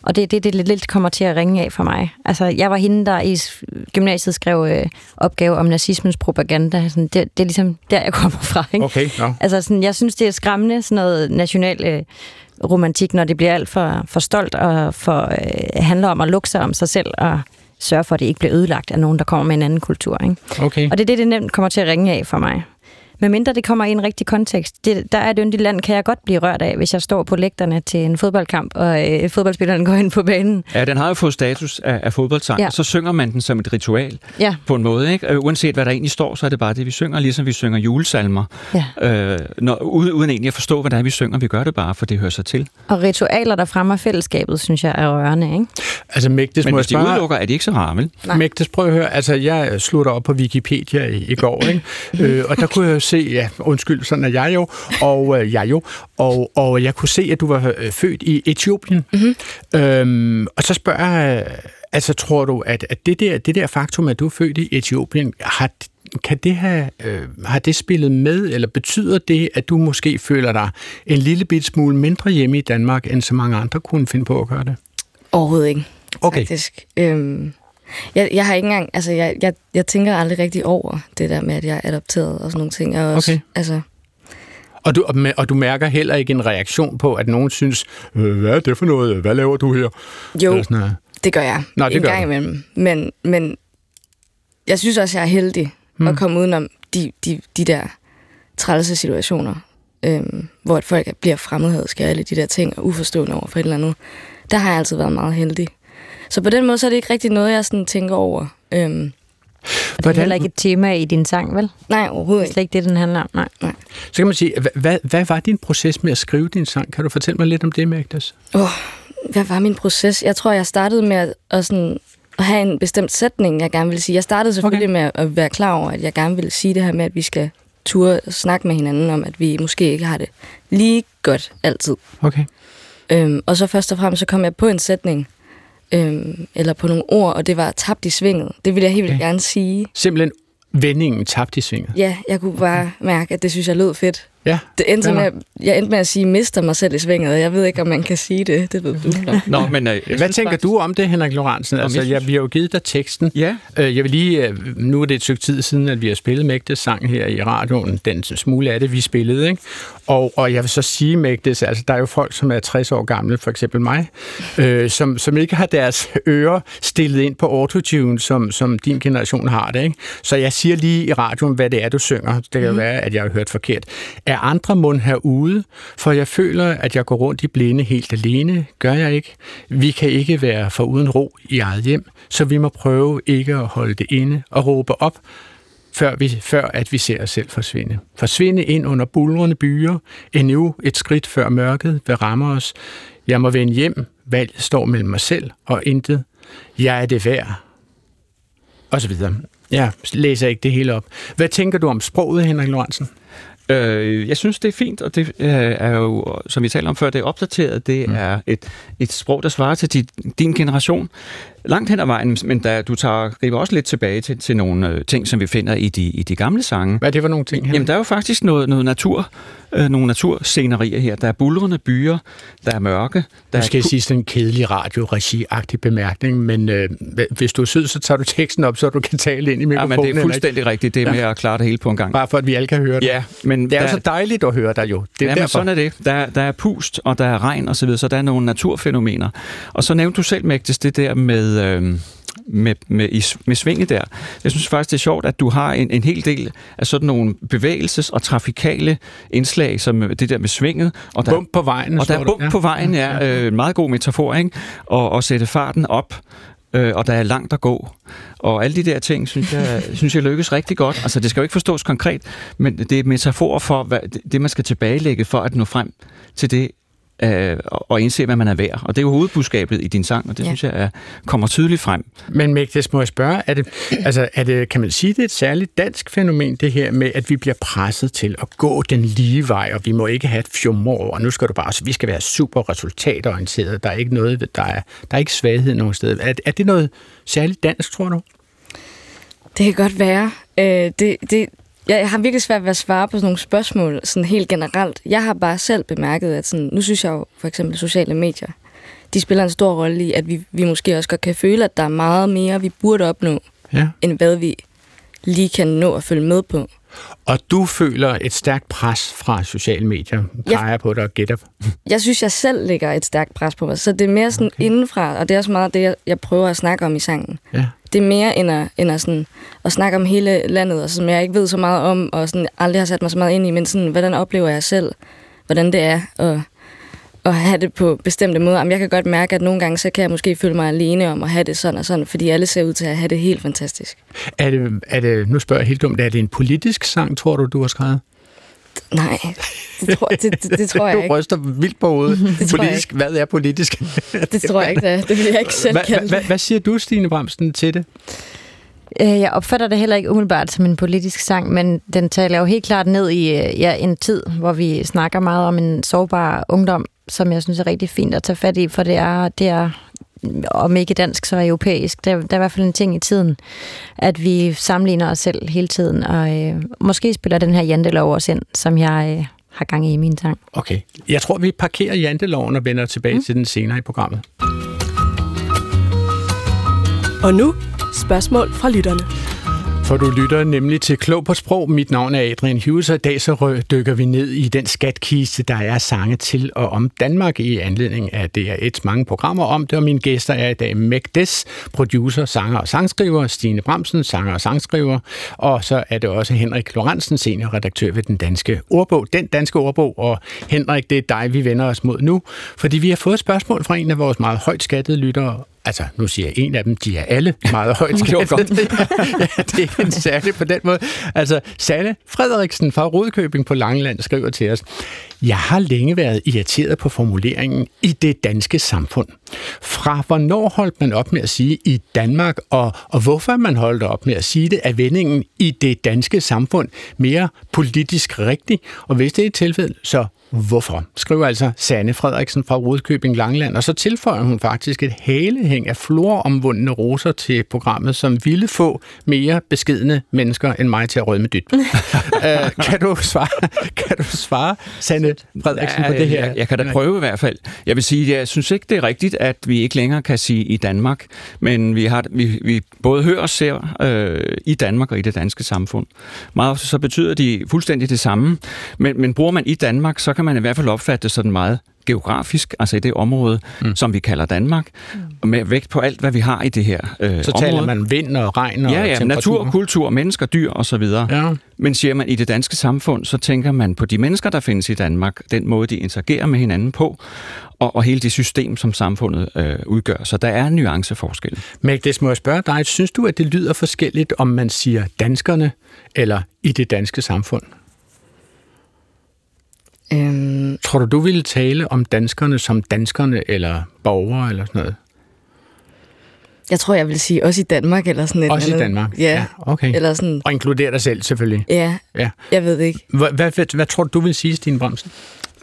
Og det er det, det lidt, lidt kommer til at ringe af for mig. Altså, jeg var hende, der i gymnasiet skrev øh, opgave om nazismens propaganda. Sådan, det, det er ligesom der, jeg kommer fra. Ikke? Okay, no. Altså, sådan, jeg synes, det er skræmmende, sådan noget national øh, romantik, når det bliver alt for, for stolt og for, øh, handler om at lukke sig om sig selv og sørge for, at det ikke bliver ødelagt af nogen, der kommer med en anden kultur. Ikke? okay. Og det er det, det nemt kommer til at ringe af for mig. Medmindre det kommer i en rigtig kontekst. Det, der er et yndigt land, kan jeg godt blive rørt af, hvis jeg står på lægterne til en fodboldkamp, og øh, fodboldspilleren går ind på banen. Ja, den har jo fået status af, af fodboldsang, ja. Så synger man den som et ritual Ja. på en måde. Ikke? Øh, Uanset hvad der egentlig står, så er det bare det, vi synger, ligesom vi synger julesalmer. Ja. Øh, når, uden, uden egentlig at forstå, hvad det er, vi synger. Vi gør det bare, for det hører sig til. Og ritualer, der fremmer fællesskabet, synes jeg er rørende, ikke? Altså, Mægtes, Men må hvis de spørge, udelukker, er de ikke så rare, vel? Mægtes, prøv at høre, altså jeg slutter op på Wikipedia i, i går, ikke? øh, og der kunne jeg jo se, ja, undskyld, sådan er jeg jo, og øh, jeg jo, og, og jeg kunne se, at du var øh, født i Etiopien. Mm-hmm. Øhm, og så spørger jeg, altså tror du, at, at det, der, det der faktum, at du er født i Etiopien, har, kan det have, øh, har det spillet med, eller betyder det, at du måske føler dig en lille bit smule mindre hjemme i Danmark, end så mange andre kunne finde på at gøre det? Overhovedet ikke, Okay. faktisk. Øhm, jeg, jeg har ikke engang, altså jeg, jeg, jeg tænker aldrig rigtig over det der med, at jeg er adopteret og sådan nogle ting. Jeg også, Okay. Altså, Og du, og du mærker heller ikke en reaktion på, at nogen synes, øh, hvad er det for noget? Hvad laver du her? jo, Eller sådan noget. det gør jeg. Nå, det en gør gang du. imellem. Men, men jeg synes også, jeg er heldig hmm. at komme udenom de, de, de der trælse situationer, øhm, hvor folk bliver fremmedhedske og alle de der ting, og uforstående over for et eller andet. Der har jeg altid været meget heldig. Så på den måde, så er det ikke rigtig noget, jeg sådan tænker over. Øhm, Og det er heller ikke et tema i din sang, vel? nej, overhovedet Det er ikke. slet ikke det, den handler om. Nej. Så kan man sige, hvad, hvad, hvad var din proces med at skrive din sang? Kan du fortælle mig lidt om det, Magdas? Oh, hvad var min proces? Jeg tror, jeg startede med at, at, sådan, at have en bestemt sætning, jeg gerne ville sige. Jeg startede selvfølgelig okay. med at være klar over, at jeg gerne ville sige det her med, at vi skal turde snakke med hinanden om, at vi måske ikke har det lige godt altid. Okay. Øhm, og så først og fremmest, så kom jeg på en sætning, øhm, eller på nogle ord, og det var tabt i svinget. Det ville jeg helt vildt Okay. gerne sige. Simpelthen vendingen tabt i svinget. Ja, jeg kunne bare mærke, at det synes jeg lød fedt. Ja. Det endte med, at- jeg endte med at sige, mister mig selv i svinget, jeg ved ikke, om man kan sige det. Det ved du nok. Nå, men, øh, jeg Hvad synes tænker faktisk- du om det, Henrik Lorentzen? Altså, jeg synes- vi har jo givet dig teksten. Ja, Øh, Jeg vil lige, øh, nu er det et stykke tid siden, at vi har spillet Mægtes sang her i radioen. Den smule af det, vi spillede, ikke? Og, og jeg vil så sige, Mægtes, altså der er jo folk, som er 60 år gamle, for eksempel mig, øh, som, som ikke har deres ører stillet ind på autotune, som, som din generation har det, ikke? Så jeg siger lige i radioen, hvad det er, du synger. Det kan jo være, at jeg har hørt forkert. Er andre mund herude? For jeg føler, at jeg går rundt i blinde helt alene. Gør jeg ikke? Vi kan ikke være for uden ro i eget hjem, så vi må prøve ikke at holde det inde og råbe op, før, vi, før at vi ser os selv forsvinde. Forsvinde ind under bulrende byer, endnu et skridt før mørket vil ramme os. Jeg må vende hjem, valget står mellem mig selv og intet. Jeg er det værd. Og så videre. Jeg læser ikke det hele op. Hvad tænker du om sproget, Henrik Lorentzen? Øh, jeg synes, det er fint, og det øh, er jo, som vi talte om før, det er opdateret. Det mm. er et, et sprog, der svarer til din, din generation. Langt hen ad vejen, men da du tager, griber også lidt tilbage til, til nogle øh, ting, som vi finder i de, i de gamle sange. Hvad er det for nogle ting, Henrik? Jamen, der er jo faktisk noget, noget natur, øh, nogle naturscenerier her. Der er bulrende byer, der er mørke. Der Nu skal jeg er, sige sådan en kedelig radio-regi-agtig bemærkning, men øh, hvis du er sød, så tager du teksten op, så du kan tale ind i ja, mikrofonen. men det er fuldstændig rigtigt, det med at klare det hele på en gang. Bare for, at vi alle kan høre det. Ja, men Det er der, jo så dejligt at høre dig jo. Det er ja, men derfor. sådan er det. Der, der er pust, og der er regn og så videre, så der er nogle naturfænomener. Og så nævnte du selv, Magdes, det der med, øh, med, med, i, med svinget der. Jeg synes faktisk, det er sjovt, at du har en, en hel del af sådan nogle bevægelses- og trafikale indslag, som det der med svinget. Og der, Bump på vejen. og der er bump på vejen, ja. Øh, meget god metafor, ikke? Og, og sætte farten op, øh, og der er langt at gå. Og alle de der ting, synes jeg, synes jeg lykkes rigtig godt. Altså, det skal jo ikke forstås konkret, men det er metafor for, hvad, det man skal tilbagelægge for at nå frem til det, øh, og indse, hvad man er værd. Og det er jo hovedbudskabet i din sang, og det ja. Synes jeg er, kommer tydeligt frem. Men Mægtes, må jeg spørge, er det, altså, er det, kan man sige, det er et særligt dansk fænomen, det her med, at vi bliver presset til at gå den lige vej, og vi må ikke have et fjumor, og nu skal du bare, så vi skal være super resultatorienteret, der er ikke noget, der er, der er ikke svaghed nogen steder. Er, er det noget særligt dansk, tror du? Det kan godt være. Øh, det, det, jeg har virkelig svært ved at svare på sådan nogle spørgsmål sådan helt generelt. Jeg har bare selv bemærket, at sådan, nu synes jeg jo for eksempel sociale medier, de spiller en stor rolle i, at vi, vi måske også godt kan føle, at der er meget mere, vi burde opnå, Ja. end hvad vi lige kan nå at følge med på. Og du føler et stærkt pres fra sociale medier, peger ja. på dig og gætter. Jeg synes, jeg selv lægger et stærkt pres på mig, så det er mere sådan okay. indenfra, og det er også meget det, jeg, prøver at snakke om i sangen. Ja. Det er mere end at, end at, sådan, at snakke om hele landet, og som jeg ikke ved så meget om, og sådan, aldrig har sat mig så meget ind i, men sådan, hvordan oplever jeg selv, hvordan det er at, at have det på bestemte måder. Jamen, jeg kan godt mærke, at nogle gange, så kan jeg måske føle mig alene om at have det sådan og sådan, fordi alle ser ud til at have det helt fantastisk. Er det, er det, nu spørger jeg helt dumt, er det en politisk sang, tror du, du har skrevet? Nej, det tror, det, det, det tror jeg du ikke. ryster vildt på hovedet. Det politisk, hvad er politisk? Det tror jeg ikke, det er. Det vil jeg ikke selv Hva, kalde hva, hvad siger du, Stine Bramsen, til det? Øh, Jeg opfatter det heller ikke umiddelbart som en politisk sang, men den taler jo helt klart ned i øh, ja, en tid, hvor vi snakker meget om en sårbar ungdom, som jeg synes er rigtig fint at tage fat i, for det er, det er om ikke dansk, så europæisk. Der, der er i hvert fald en ting i tiden, at vi sammenligner os selv hele tiden, og øh, måske spiller den her jantelov også ind, som jeg øh, har gang i i min sang. Okay. Jeg tror, vi parkerer janteloven og vender tilbage mm. til den senere i programmet. Og nu spørgsmål fra lytterne. For du lytter nemlig til Klog på Sprog. Mit navn er Adrian Hughes, og i dag så dykker vi ned i den skatkiste, der er sange til og om Danmark i anledning af DR1's mange programmer om det. Og mine gæster er i dag Meg Des, producer, sanger og sangskriver, Stine Bramsen, sanger og sangskriver, og så er det også Henrik Lorentzen, seniorredaktør ved Den Danske Ordbog. Den Danske Ordbog, og Henrik, det er dig, vi vender os mod nu, fordi vi har fået et spørgsmål fra en af vores meget højt skattede lyttere, Altså, nu siger jeg en af dem, de er alle meget højt godt. ja, det er ikke en særlig på den måde. Altså, Sanne Frederiksen fra Rudkøbing på Langeland skriver til os, Jeg har længe været irriteret på formuleringen i det danske samfund. Fra hvornår holdt man op med at sige i Danmark, og, og hvorfor man holdt op med at sige det, er vendingen i det danske samfund mere politisk rigtig? Og hvis det er et tilfælde, så Hvorfor? Skriver altså Sanne Frederiksen fra Rudkøbing Langland, og så tilføjer hun faktisk et halehæng af floromvundne roser til programmet, som ville få mere beskedne mennesker end mig til at rødme dyt. uh, kan, du svare, kan du svare, Sanne Frederiksen, på det her? Jeg, jeg kan da prøve i hvert fald. Jeg vil sige, jeg synes ikke, det er rigtigt, at vi ikke længere kan sige i Danmark, men vi, har, vi, vi både hører og ser øh, i Danmark og i det danske samfund. Meget ofte så betyder de fuldstændig det samme, men, men bruger man i Danmark, så kan man i hvert fald opfatte det sådan meget geografisk, altså i det område, mm. som vi kalder Danmark, mm. med vægt på alt, hvad vi har i det her øh, Så område. taler man vind og regn og Ja, ja, natur, kultur, mennesker, dyr osv. Ja. Men siger man i det danske samfund, så tænker man på de mennesker, der findes i Danmark, den måde, de interagerer med hinanden på, og, og hele det system, som samfundet øh, udgør. Så der er en nuanceforskel. Magdes, må jeg spørge dig, synes du, at det lyder forskelligt, om man siger danskerne eller i det danske samfund? Øhm, Tror du, du ville tale om danskerne som danskerne eller borgere eller sådan noget? jeg tror, jeg vil sige også i Danmark, eller sådan et Også i andet. Danmark? Ja, ja okay. eller sådan, Og inkludere dig selv selvfølgelig. ja, Ja. jeg ved det ikke. Hvad, hvad, hvad, hvad tror du, du vil sige, Stine Bremsen?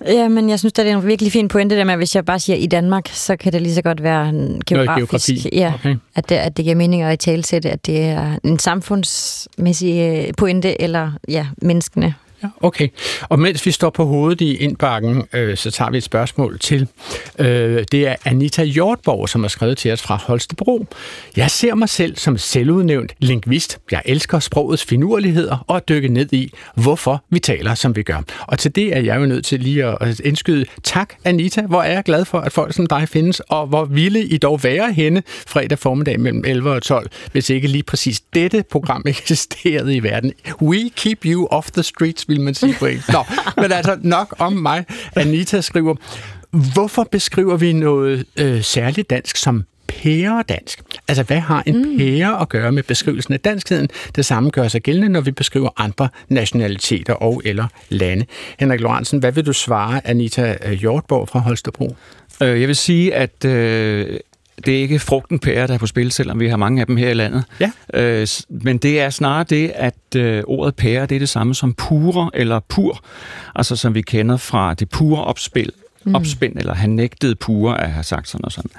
Ja, men jeg synes, at det er en virkelig fin pointe der med, at hvis jeg bare siger i Danmark, så kan det lige så godt være en geografisk, geografi. ja, Okay. at, det, at det giver mening at i tale sætte, at det er en samfundsmæssig øh, pointe, eller ja, menneskene. Ja, okay. Og mens vi står på hovedet i indbakken, øh, så tager vi et spørgsmål til. Øh, det er Anita Hjortborg, som har skrevet til os fra Holstebro. Jeg ser mig selv som selvudnævnt lingvist. Jeg elsker sprogets finurligheder og at dykke ned i, hvorfor vi taler, som vi gør. Og til det er jeg jo nødt til lige at indskyde tak, Anita. Hvor er jeg glad for, at folk som dig findes, og hvor ville I dog være henne fredag formiddag mellem 11 og 12, hvis ikke lige præcis dette program eksisterede i verden. We keep you off the streets, vil man sige på engelsk. Nå, men altså nok om mig. Anita skriver, hvorfor beskriver vi noget øh, særligt dansk som pæredansk? Altså, hvad har en mm. pære at gøre med beskrivelsen af danskheden? Det samme gør sig gældende, når vi beskriver andre nationaliteter og eller lande. Henrik Lorentzen, hvad vil du svare Anita øh, Hjortborg fra Holstebro? Øh, jeg vil sige, at øh, det er ikke frugten pære, der er på spil, selvom vi har mange af dem her i landet. Ja. Øh, men det er snarere det, at øh, ordet pære, det er det samme som pure eller pur, altså som vi kender fra det pure opspil, mm. opspind, eller han nægtede pure at have sagt sådan og sådan.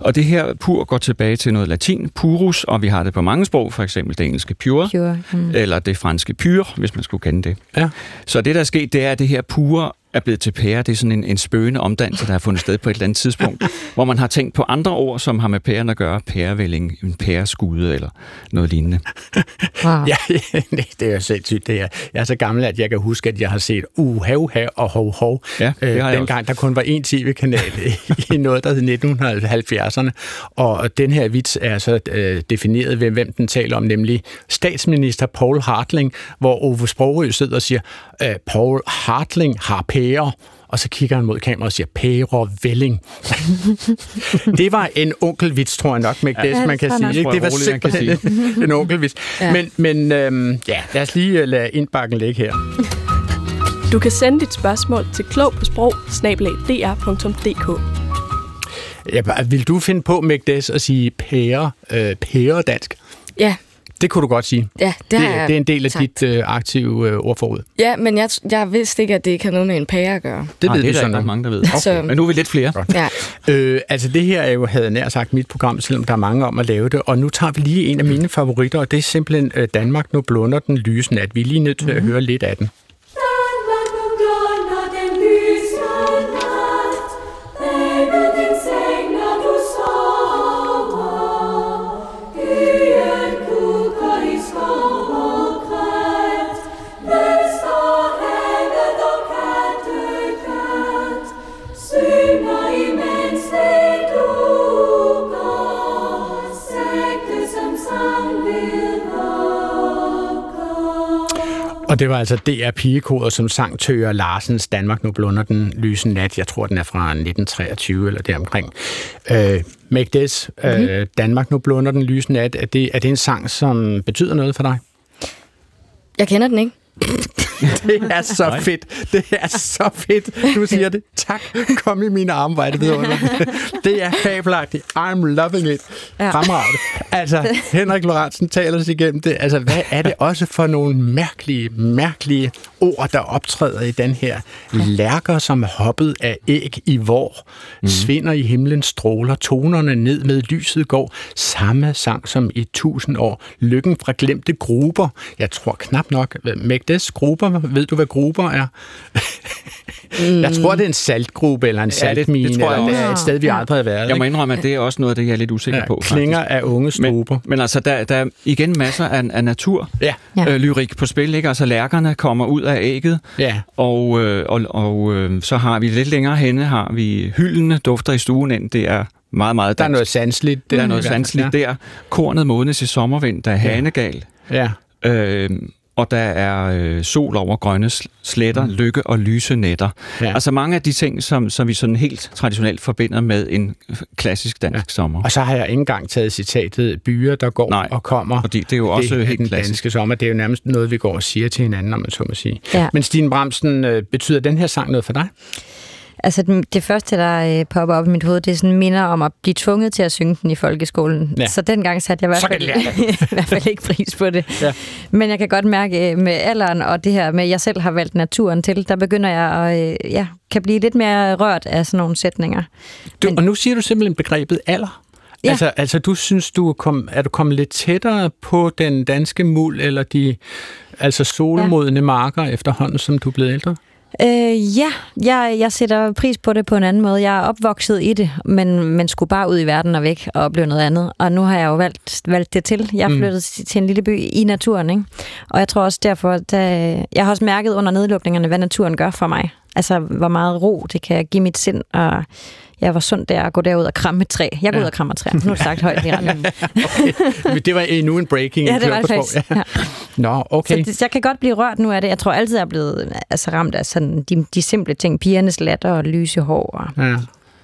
Og det her pur går tilbage til noget latin, purus, og vi har det på mange sprog, for eksempel det engelske pure, Pure. Mm. eller det franske pyre, hvis man skulle kende det. Ja. Så det, der er sket, det er, at det her pure er blevet til pære. Det er sådan en, en spøgende omdannelse, der har fundet sted på et eller andet tidspunkt, hvor man har tænkt på andre ord, som har med pæren at gøre. Pærevælling, en pæreskude eller noget lignende. Wow. Ja, det er jo sindssygt. Det er. Jeg er så gammel, at jeg kan huske, at jeg har set uha, uha og hov, hov. Ja, øh, dengang der kun var én tv-kanal i noget, der hed 1970'erne. Og den her vits er så øh, defineret ved, hvem den taler om, nemlig statsminister Paul Hartling, hvor Ove Sprogø sidder og siger, øh, Paul Hartling har pære. Og så kigger han mod kameraet og siger, pære velling. det var en onkelvits, tror jeg nok, det, Ja, man kan det sige. Ikke? Det var simpelthen en onkelvits. Ja. Men, men øhm, ja, lad os lige øh, lade indbakken ligge her. Du kan sende dit spørgsmål til klog på sprog Ja, vil du finde på, Mægdes, at sige pære, øh, pære dansk? Ja, Det kunne du godt sige. ja, det, Det, jeg det er en del af sagt. dit øh, aktive øh, ordforråd. Ja, men jeg, jeg vidste ikke, at det ikke har noget med en pære at gøre. Det Nej, ved det vi er der sådan ikke mange, der ved. Så- Men nu er vi lidt flere. Ja. Øh, altså det her er jo, havde nær sagt, mit program, selvom der er mange om at lave det. Og nu tager vi lige en af mine favoritter, og det er simpelthen øh, Danmark, nu blunder den lyse nat. Vi er lige nødt til at høre lidt af den. Og det var altså DR Pigekoder, som sang Tøger Larsens Danmark nu blunder den lyse nat. Jeg tror, den er fra 1923 eller deromkring. Øh, Make this, øh, Danmark nu blunder den lyse nat. Er det, er det en sang, som betyder noget for dig? Jeg kender den ikke. Det er så fedt. Det er så fedt. Du siger det. Tak. Kom i mine arme, hvor er det vidunderligt. Det er fabelagtigt. I'm loving it. Ja. Fremragende. Altså, Henrik Lorentzen taler sig igennem det. Altså, hvad er det også for nogle mærkelige, mærkelige ord, der optræder i den her lærker, som er hoppet af æg i vor, mm. svinder i himlen, stråler, tonerne ned med lyset går, samme sang som i tusind år, lykken fra glemte gruber. Jeg tror knap nok, Magdes gruber, ved du hvad gruber er? Jeg tror, det er en saltgruppe eller en Ja, det- det saltmine, tror jeg eller det er også. et sted, vi aldrig har været. Jeg må indrømme, at det er også noget af det, jeg er lidt usikker Ja, på. klinger faktisk. af unge struber. Men, men altså, der, der er igen masser af, af natur, Ja. Ja. øh, lyrik på spil. Ikke? Altså, lærkerne kommer ud af ægget, Ja. og, øh, og, og øh, så har vi lidt længere henne, har vi hyldene dufter i stuen ind. Det er meget, meget Der er dansk. noget sandsligt. der er noget sandsligt der. Kornet modnes i sommervind, der er hanegal. Ja. Øh, og der er øh, sol over grønne sl- sletter, mm. lykke og lyse nætter. Ja. Altså mange af de ting, som, som vi sådan helt traditionelt forbinder med en klassisk dansk ja. sommer. Og så har jeg ikke engang taget citatet byer, der går Nej, og kommer. fordi det er jo også det er helt den klassisk. danske sommer. Det er jo nærmest noget, vi går og siger til hinanden, om man så må sige. Ja. Men Stine Bramsen, øh, betyder den her sang noget for dig? Altså, det første, der øh, popper op i mit hoved, det er sådan minder om at blive tvunget til at synge den i folkeskolen. Ja. Så dengang satte jeg i hvert, fald, i hvert fald ikke pris på det. Ja. Men jeg kan godt mærke øh, med alderen og det her med, at jeg selv har valgt naturen til, der begynder jeg at øh, ja, kan blive lidt mere rørt af sådan nogle sætninger. Du, Men- og nu siger du simpelthen begrebet alder. Ja. Altså, altså, du synes, du er, kom, er du kommet lidt tættere på den danske muld, eller de altså solmodne ja. marker efterhånden, som du er blevet ældre? Øh, ja, jeg, jeg sætter pris på det på en anden måde. Jeg er opvokset i det, men, men skulle bare ud i verden og væk og opleve noget andet. Og nu har jeg jo valgt, valgt det til. Jeg er Mm. mm. til en lille by i naturen, ikke? Og jeg tror også derfor, da, jeg har også mærket under nedlukningerne, hvad naturen gør for mig. Altså, hvor meget ro det kan give mit sind, og jeg var sundt der at gå derud og kramme et træ. Jeg går Ja. ud og krammer træer. Nu er det sagt højt i radioen. Men det var endnu en breaking. Ja, det var det faktisk. Ja. Nå, okay. Så det, jeg kan godt blive rørt nu af det. Jeg tror altid, jeg er blevet altså, ramt af sådan de, de simple ting. Pigernes latter og lyse hår og Ja.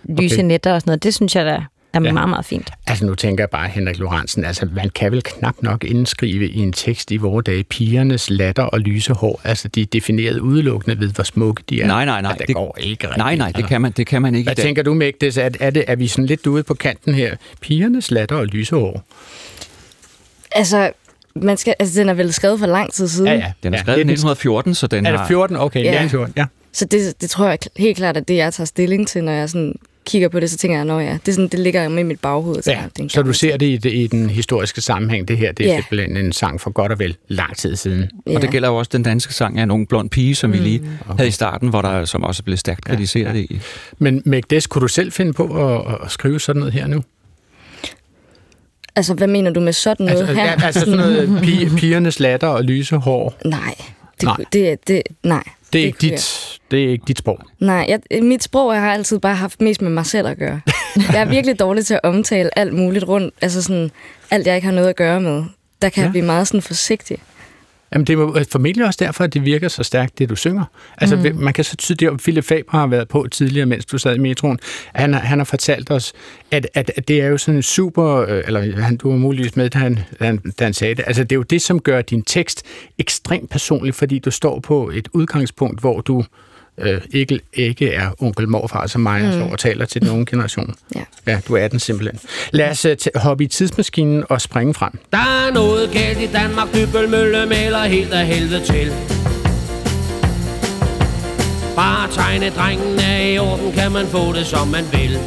lyse Okay. netter og sådan noget. Det synes jeg da er Ja. ja. meget, meget fint. Altså nu tænker jeg bare, Henrik Lorentzen, altså man kan vel knap nok indskrive i en tekst i vores dage, pigernes latter og lyse hår, altså de er defineret udelukkende ved, hvor smukke de er. Nej, nej, nej, Ja, det, det- går ikke rigtigt. Nej, nej, det Altså. kan man, det kan man ikke Hvad i dag. tænker du, Mægdes? Er, er, det, er vi sådan lidt ude på kanten her? Pigernes latter og lyse hår? Altså, man skal, altså, den er vel skrevet for lang tid siden. Den er skrevet i det er den- 1914, så den Er det har... 14? Okay, Ja. ja. 14, ja. Så det, det tror jeg helt klart er det, jeg tager stilling til, når jeg sådan kigger på det, så tænker jeg, at ja, det, er sådan, det ligger med i mit baghoved. Ja, det er en så du ser det i, det i den historiske sammenhæng. Det her det er Ja. simpelthen en sang for godt og vel lang tid siden. Ja. Og det gælder jo også den danske sang af en ung blond pige, som mm. vi lige havde i starten, hvor der som også blev stærkt kritiseret ja, ja. i. Men Magdes, kunne du selv finde på at, at skrive sådan noget her nu? Altså, hvad mener du med sådan noget Altså, her? ja, altså sådan noget pige, pigernes latter og lyse hår. Nej, det, nej. Det, det, nej. Det er, ikke dit, det er ikke dit sprog. Nej, jeg, mit sprog jeg har altid bare haft mest med mig selv at gøre. jeg er virkelig dårlig til at omtale alt muligt rundt. Altså sådan, alt jeg ikke har noget at gøre med. Der kan. Ja. jeg blive meget sådan forsigtig. Jamen, det er jo formentlig også derfor, at det virker så stærkt, det du synger. Altså, mm. man kan så tydeligt, og Philip Faber har været på tidligere, mens du sad i metroen, han, har- han har fortalt os, at, at, at det er jo sådan en super, øh, eller han, du var muligvis med, da han, da han, da han sagde det, altså det er jo det, som gør din tekst ekstremt personlig, fordi du står på et udgangspunkt, hvor du øh, ikke, ikke er onkel morfar som mig, står og taler til den unge generation. Ja. Ja, du er den simpelthen. Lad os øh, t- hoppe i tidsmaskinen og springe frem. Der er noget galt i Danmark, Dybølmølle maler helt af helvede til. Bare tegne drengen er i orden, kan man få det som man vil.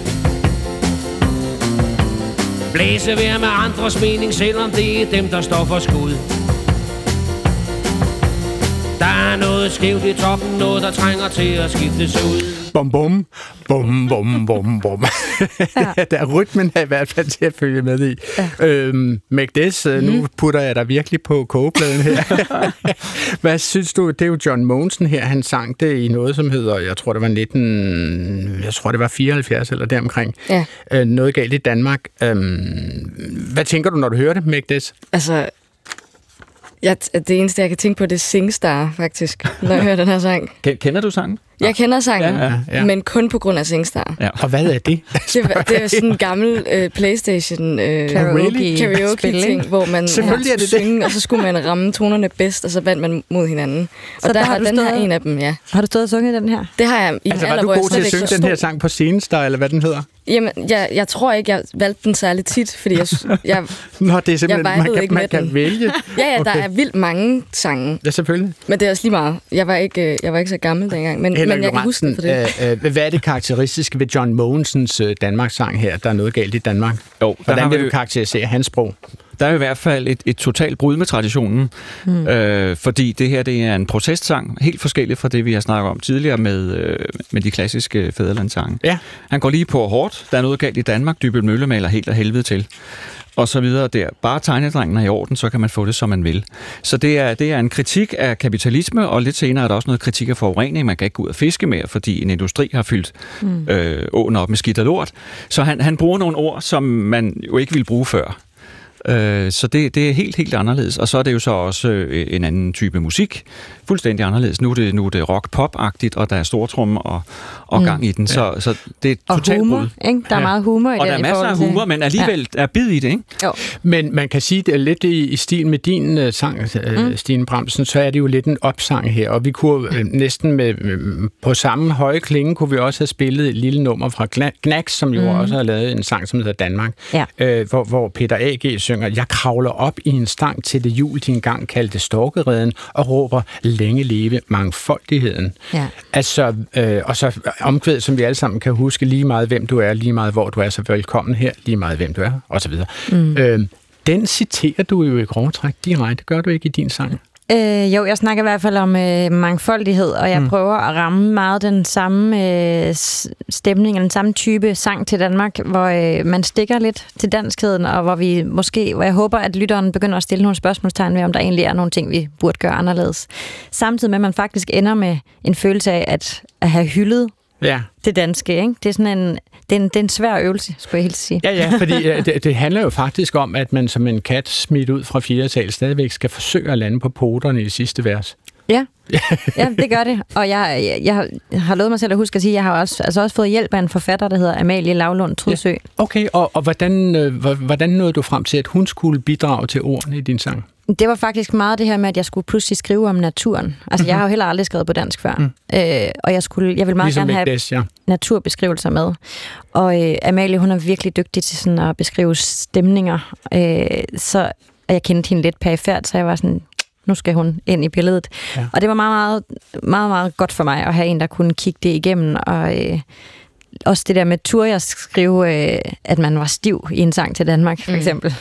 Blæse vejr med andres mening, selvom det er dem, der står for skud. Der er noget skævt i toppen, noget der trænger til at skiftes ud. Bum, bum, bum, bum, bum, bum. Ja. der er rytmen er i hvert fald til at følge med i. Ja. Øhm, Magdes, mm. nu putter jeg dig virkelig på kogepladen her. Hvad synes du, det er jo John Mogensen her, han sang det i noget, som hedder, jeg tror det var 19, jeg tror det var 74 eller deromkring. Ja. Øh, noget galt i Danmark. Øhm, hvad tænker du, når du hører det, Magdes? Altså, jeg, det eneste, jeg kan tænke på, det er Singstar, faktisk, når jeg hører den her sang. Ken- Kender du sangen? Jeg kender sangen, Ja, ja, ja. men kun på grund af Singstar. Ja. Og hvad er det? Det, det er sådan en gammel øh, Playstation øh, Karaoke karaoke spil, ting, hvor man Selvfølgelig er det skulle det. synge, og så skulle man ramme tonerne bedst, og så vandt man mod hinanden. Så og der, der har den her stået- en af dem, ja. Har du stået og sunget den her? Det har jeg i Altså, var du god til at synge den her sang på Scenestar, eller hvad den hedder? Jamen, jeg, jeg tror ikke, jeg valgte den særlig tit, fordi jeg, jeg, Nå, det er simpelthen, man kan, ikke man med kan den. vælge. ja, ja, der Okay. er vildt mange sange, Ja, selvfølgelig. men det er også lige meget. Jeg var ikke, øh, jeg var ikke så gammel dengang, men, men jeg kan huske det for det. Øh, øh, hvad er det karakteristiske ved John Mogensens øh, Danmarks-sang her, der er noget galt i Danmark? Jo, der Hvordan vil vi- du karakterisere hans sprog? Der er i hvert fald et, et totalt brud med traditionen, mm. øh, fordi det her det er en protestsang, helt forskelligt fra det, vi har snakket om tidligere med, øh, med de klassiske fædrelandssange. Ja. Han går lige på hårdt. Der er noget galt i Danmark. Dybel Mølle maler helt af helvede til. Og så videre der. Bare tegnedrengen er i orden, så kan man få det, som man vil. Så det er, det er en kritik af kapitalisme, og lidt senere er der også noget kritik af forurening. Man kan ikke gå ud og fiske mere, fordi en industri har fyldt mm. øh, åen op med skidt og lort. Så han, han bruger nogle ord, som man jo ikke ville bruge før. Øh, Så det, det er helt, helt anderledes. Og så er det jo så også øh, en anden type musik. Fuldstændig anderledes. Nu er det, nu er det rock-pop-agtigt, og der er stortrum og, og gang i den. Så, så det er Og totalt humor, brud. ikke? Der er meget humor i Og den. der er masser af humor, men alligevel er bid i det, ikke? Jo. Men man kan sige, det er lidt i, i stil med din uh, sang, uh, mm. Stine Bramsen, så er det jo lidt en opsang her, og vi kunne uh, næsten med, uh, på samme høje klinge, kunne vi også have spillet et lille nummer fra Gna- Knacks, som jo mm. også har lavet en sang, som hedder Danmark, Ja. øh, hvor, hvor Peter A.G. synger, jeg kravler op i en stang til det jul, de engang kaldte storkereden, og råber, længe leve mangfoldigheden. Ja. Altså, øh, og så omkvædet, som vi alle sammen kan huske, lige meget hvem du er, lige meget hvor du er, så velkommen her, lige meget hvem du er, og så videre. Mm. Øh, den citerer du jo i grove træk direkte, gør du ikke i din sang? Øh, jo, jeg snakker i hvert fald om øh, mangfoldighed, og jeg mm. prøver at ramme meget den samme øh, stemning, eller den samme type sang til Danmark, hvor øh, man stikker lidt til danskheden, og hvor vi måske, hvor jeg håber, at lytteren begynder at stille nogle spørgsmålstegn ved, om der egentlig er nogle ting, vi burde gøre anderledes. Samtidig med, at man faktisk ender med en følelse af at, at have hyldet Ja. det danske. Ikke? Det er sådan en, det er en, det er en svær øvelse, skulle jeg helt sige. Ja, ja, fordi øh, det, det handler jo faktisk om, at man som en kat smidt ud fra fire sal stadigvæk skal forsøge at lande på poterne i sidste vers. Ja. ja, det gør det. Og jeg, jeg, jeg har- lovet mig selv at huske at sige, at jeg har også, altså også fået hjælp af en forfatter, der hedder Amalie Lavlund Trudsø. Ja. Okay, og, og hvordan, øh, hvor- hvordan nåede du frem til, at hun skulle bidrage til ordene i din sang? Det var faktisk meget det her med, at jeg skulle pludselig skrive om naturen. Altså, jeg har jo heller aldrig skrevet på dansk før. Mm. Øh, og jeg, skulle, jeg vil meget Ligesom gerne have Magdes, ja. naturbeskrivelser med. Og øh, Amalie, hun er virkelig dygtig til sådan at beskrive stemninger. Øh, så og jeg kendte hende lidt perifært, så jeg var sådan, nu skal hun ind i billedet. Ja. Og det var meget, meget, meget, meget godt for mig at have en, der kunne kigge det igennem og øh, også det der med, tur jeg skrive, øh, at man var stiv i en sang til Danmark, for Mm. eksempel.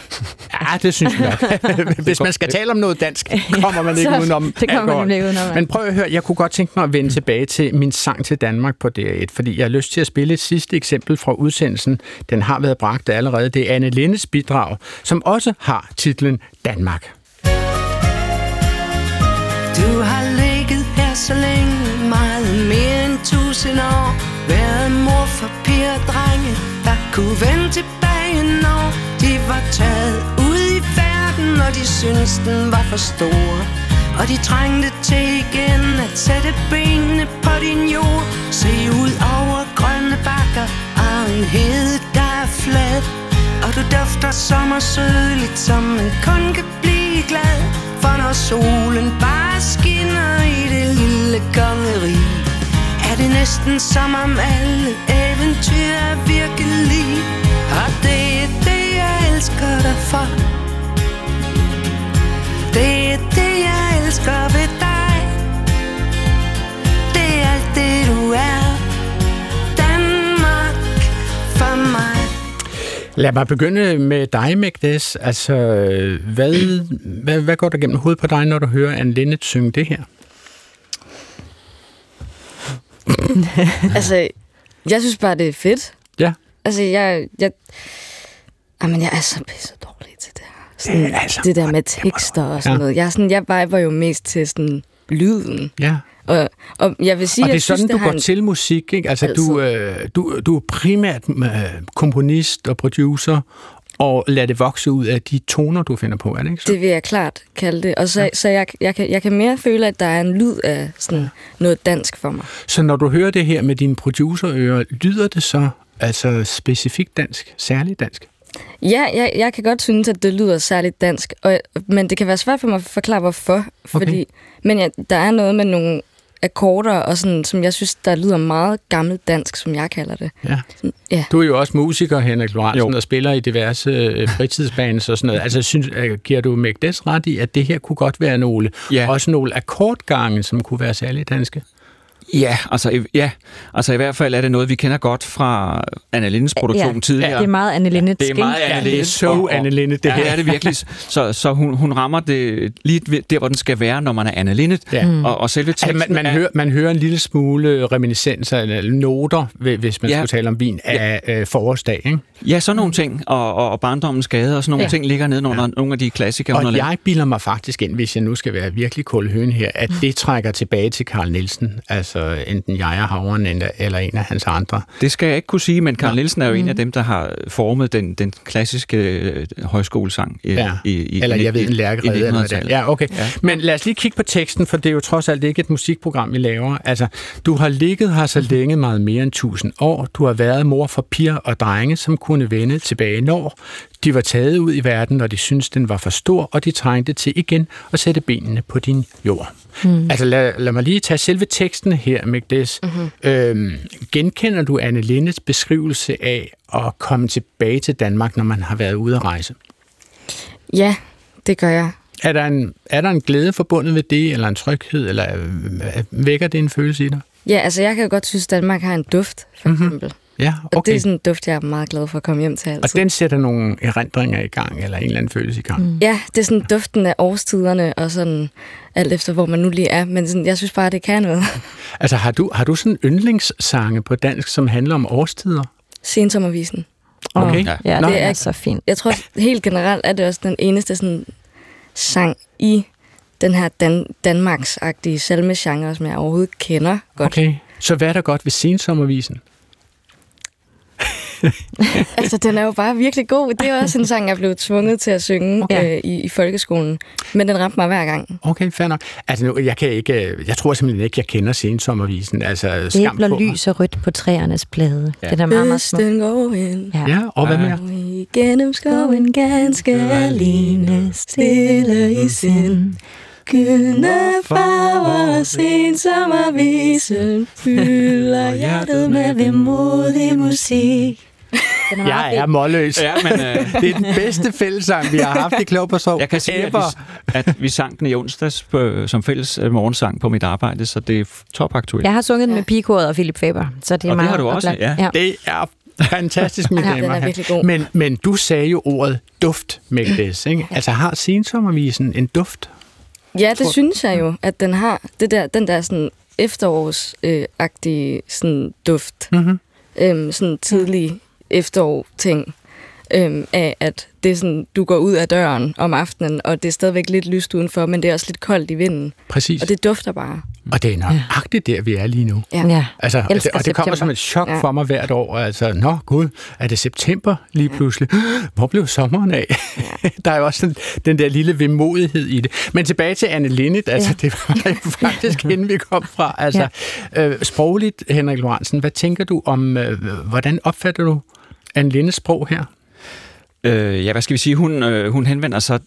Ja, det synes jeg nok. Hvis man skal tale om noget dansk, kommer man ikke Så- udenom det kommer man ikke udenom, Men prøv at høre, jeg kunne godt tænke mig at vende tilbage til min sang til Danmark på DR1, fordi jeg har lyst til at spille et sidste eksempel fra udsendelsen. Den har været bragt allerede. Det er Anne Lindes bidrag, som også har titlen Danmark. Du har ligget her så længe, meget mere end tusind år. Kunne vende tilbage, når de var taget ud i verden, og de syntes, den var for stor. Og de trængte til igen at sætte benene på din jord. Se ud over grønne bakker og en hede, der er flad. Og du dufter sommersødligt, som man kun kan blive glad. For når solen bare skinner i det lille kongerige, er det næsten som om alle eventyr er virkelige. Og det er det, jeg elsker dig for. Det er det, jeg elsker ved dig. Det er alt det, du er. Danmark for mig. Lad mig begynde med dig, Magdes. Altså, hvad, hvad, hvad går der gennem hovedet på dig, når du hører Anne Linnet synge det her? altså, jeg synes bare, det er fedt. Ja. Altså, jeg... jeg jamen, jeg er så pisse dårlig til det her. Sådan, Ja, altså, det der med tekster og sådan Ja. noget. Jeg, sådan, jeg viber jo mest til sådan lyden. Ja. Og, og jeg vil sige, og det er jeg synes, sådan, du går en- til musik, ikke? Altså, du, øh, du, du er primært øh, komponist og producer, og lad det vokse ud af de toner, du finder på, er det ikke så? Det vil jeg klart kalde det. Og så, ja. så jeg, jeg, kan, jeg kan mere føle, at der er en lyd af sådan noget dansk for mig. Så når du hører det her med dine producerører, lyder det så altså specifikt dansk, særligt dansk? Ja, jeg, jeg kan godt synes, at det lyder særligt dansk, og, men det kan være svært for mig at forklare, hvorfor. Fordi, Okay. Men ja, der er noget med nogle akkorder, og sådan, som jeg synes, der lyder meget gammelt dansk, som jeg kalder det. Ja. Ja. Du er jo også musiker, Henrik Lorentzen, Jo. og spiller i diverse øh, fritidsbands og sådan noget. Altså, synes, øh, giver du Magdes ret i, at det her kunne godt være nogle, Ja. også nogle akkordgange, som kunne være særligt danske? Ja, altså, i- ja, altså i hvert fald er det noget, vi kender godt fra Anna Lindes produktion Ja. tidligere. Det er meget Anne Linnet. Det er meget Ja, Anne det er så Anne Linnet, det ja, her. det er det virkelig. Så, så hun, hun rammer det lige der, hvor den skal være, når man er Anne Linnet. Ja. Mm. Og, og selve teksten Altså, man, man, er, hører, man hører en lille smule reminiscenser eller noter, hvi- hvis man ja. Ja. skulle tale om vin, af øh, forårsdag. Ikke? Ja, sådan nogle ting, og, og, og barndommens skade, og sådan nogle Ja. ja. ting ligger nede under ja. nogle af de klassikere, Og jeg bilder mig faktisk ind, hvis jeg nu skal være virkelig kold høn her, at det trækker tilbage til Carl Nielsen, altså enten jeg er havren eller- eller en af hans andre. Det skal jeg ikke kunne sige, men Karl Nielsen er jo en af dem, der har formet den, den klassiske øh, højskolesang i, Ja. i, i, Eller jeg ved, en lærkerede. Eller hvad det. 1900-tallet. Ja, okay. Ja. Men lad os lige kigge på teksten, for det er jo trods alt ikke et musikprogram, vi laver. Altså, du har ligget her så længe meget mere end tusind år. Du har været mor for piger og drenge, som kunne vende tilbage når de var taget ud i verden, og de syntes, den var for stor, og de trængte til igen at sætte benene på din jord. Mm. Altså lad, lad mig lige tage selve teksten her, Magdes. Mm-hmm. Øhm, genkender du Anne Lindes beskrivelse af at komme tilbage til Danmark, når man har været ude at rejse? Ja, det gør jeg. Er der, en, er der en glæde forbundet ved det, eller en tryghed, eller øh, vækker det en følelse i dig? Ja, altså jeg kan jo godt synes, at Danmark har en duft, for Mhm. eksempel. Ja, Og det okay. er sådan en duft, jeg er meget glad for at komme hjem til altid. Og den sætter nogle erindringer i gang, eller en eller anden følelse i gang. Mm. Ja, det er sådan duften af årstiderne, og sådan alt efter, hvor man nu lige er. Men sådan, jeg synes bare, det kan noget. Altså, har du, har du sådan en yndlingssange på dansk, som handler om årstider? Sensommervisen. Okay. Ja, ja Nå. det er så fint. Jeg tror helt generelt er det også den eneste sådan, sang i den her Dan- Danmarks-agtige salmegenre, som jeg overhovedet kender godt. Okay. Så hvad er der godt ved sensommervisen? Altså, den er jo bare virkelig god. Det er også en sang, jeg blev tvunget til at synge Okay. øh, i, i folkeskolen. Men den ramte mig hver gang. Okay, fair nok. Altså, nu, jeg, kan ikke, øh, jeg tror simpelthen ikke, jeg kender sensommervisen. Altså, skam Æbler på lys og rødt på træernes blade. Ja. Det er meget, meget smukt. Østen går ind. Ja. Ja, og hvad mere? Igennem skoven ganske alene, stille i sind. Gyldne farver, sen sommervisen, fylder hjertet med vemodig musik. Den er Jeg er målløs. Ja, men, øh, Det er den bedste fællesang, vi har haft i Klog på Sprog. Jeg kan sige, at vi, at vi sang den i onsdags på, som fælles øh, morgensang på mit arbejde, så det er topaktuelt. Jeg har sunget den med pigekoret og Philip Faber, så det er Og det meget har du også, oplagt. ja. Det er fantastisk, mine Ja, den er. Men, men du sagde jo ordet duft, Magdes, ikke? Altså har sensommervisen en duft? Ja, det Tror- synes jeg jo, at den har det der, den der sådan efterårsagtige sådan duft. Mhm. Øhm, sådan tidlig efterår-ting. Øhm, af at det er sådan, du går ud af døren om aftenen, og det er stadigvæk lidt lyst udenfor, men det er også lidt koldt i vinden. Præcis. Og det dufter bare. Og det er nøjagtigt der, vi er lige nu. Ja. Ja. Altså, og det, og det kommer som et chok Ja. for mig hvert år. Altså, nå gud, er det september lige pludselig? Hvor blev sommeren af? der er jo også den, den der lille vemodighed i det. Men tilbage til Anne Linnet, altså det var faktisk hende, vi kom fra. Altså, øh, sprogligt, Henrik Lorentzen, hvad tænker du om, øh, hvordan opfatter du Anne Lindes sprog her? Øh, ja, hvad skal vi sige? Hun, øh, hun henvender sig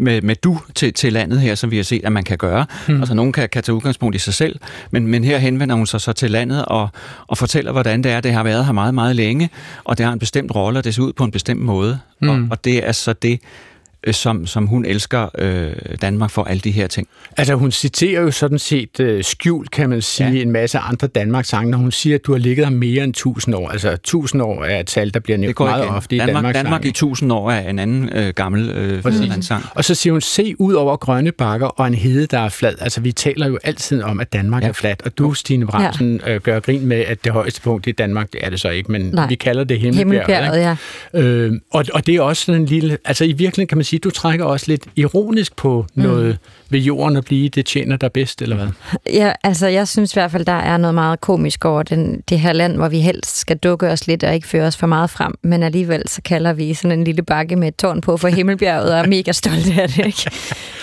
med, med du til, til landet her, som vi har set, at man kan gøre. Hmm. Mm. Altså, nogen kan, kan tage udgangspunkt i sig selv, men, men her henvender hun sig så til landet og, og fortæller, hvordan det er. Det har været her meget, meget længe, og det har en bestemt rolle, og det ser ud på en bestemt måde. Mm. Og, og det er så det, som, som hun elsker øh, Danmark for alle de her ting. Altså, hun citerer jo sådan set øh, skjult, kan man sige, ja. en masse andre Danmarks sange, når hun siger, at du har ligget her mere end 1000 år. Altså, 1000 år er et tal, der bliver nævnt meget igen. ofte i Danmark, Danmarks Danmark i sange. 1000 år er en anden øh, gammel øh, sang. Og så siger hun, se ud over grønne bakker og en hede, der er flad. Altså, vi taler jo altid om, at Danmark ja. er fladt. Og du, Stine Bramsen, ja. øh, gør grin med, at det højeste punkt i Danmark, det er det så ikke, men Nej. vi kalder det Himmelbjerget. Himmelbjerget, ikke? Øh, og, og det er også sådan en lille... Altså, i virkeligheden kan man sige, du trækker også lidt ironisk på mm. noget ved jorden at blive, det tjener dig bedst, eller hvad? Ja, altså jeg synes i hvert fald, der er noget meget komisk over den, det her land, hvor vi helst skal dukke os lidt og ikke føre os for meget frem, men alligevel så kalder vi sådan en lille bakke med et tårn på for Himmelbjerget og er mega stolte af det, ikke?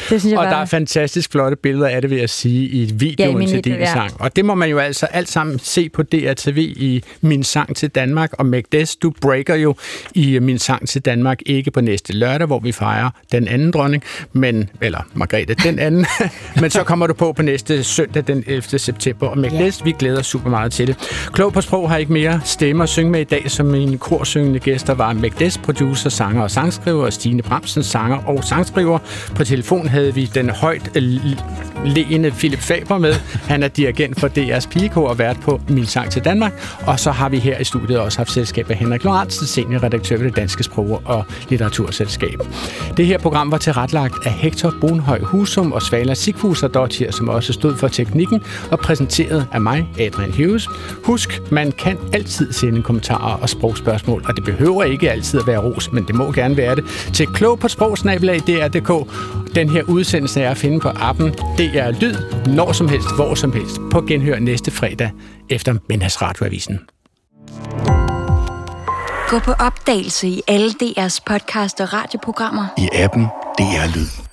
Det synes jeg Og bare... der er fantastisk flotte billeder af det, vil jeg sige, i videoen Ja, i til din ja. sang. Og det må man jo altså alt sammen se på DRTV i Min Sang til Danmark. Og Magdes, du breaker jo i Min Sang til Danmark ikke på næste lørdag, hvor vi fejrer den anden dronning, men, eller Margrethe den anden, men så kommer du på på næste søndag den 11. september. Og Magdes, ja. vi glæder os super meget til det. Klog på sprog har ikke mere stemme at synge med i dag, som mine korsyngende gæster var Magdes, producer, sanger og sangskriver, og Stine Bramsen, sanger og sangskriver. På telefon havde vi den højt øh, l- leende Philip Faber med. Han er dirigent for DR's Pigekor og vært på Min Sang til Danmark. Og så har vi her i studiet også haft selskab af Henrik Lorentzen, seniorredaktør ved det Danske Sprog- og Litteraturselskab. Det her program var tilrettelagt af Hector Brunhøj Husum og Svala Sigfuser Dottier, som også stod for teknikken og præsenteret af mig, Adrian Hughes. Husk, man kan altid sende kommentarer og sprogspørgsmål, og det behøver ikke altid at være ros, men det må gerne være det, til klog på sprogsnabelag.dr.dk. Den her udsendelse er at finde på appen DR Lyd, når som helst, hvor som helst, på genhør næste fredag efter Midnadsradioavisen. Gå på opdagelse i alle DR's podcast og radioprogrammer. I appen DR Lyd.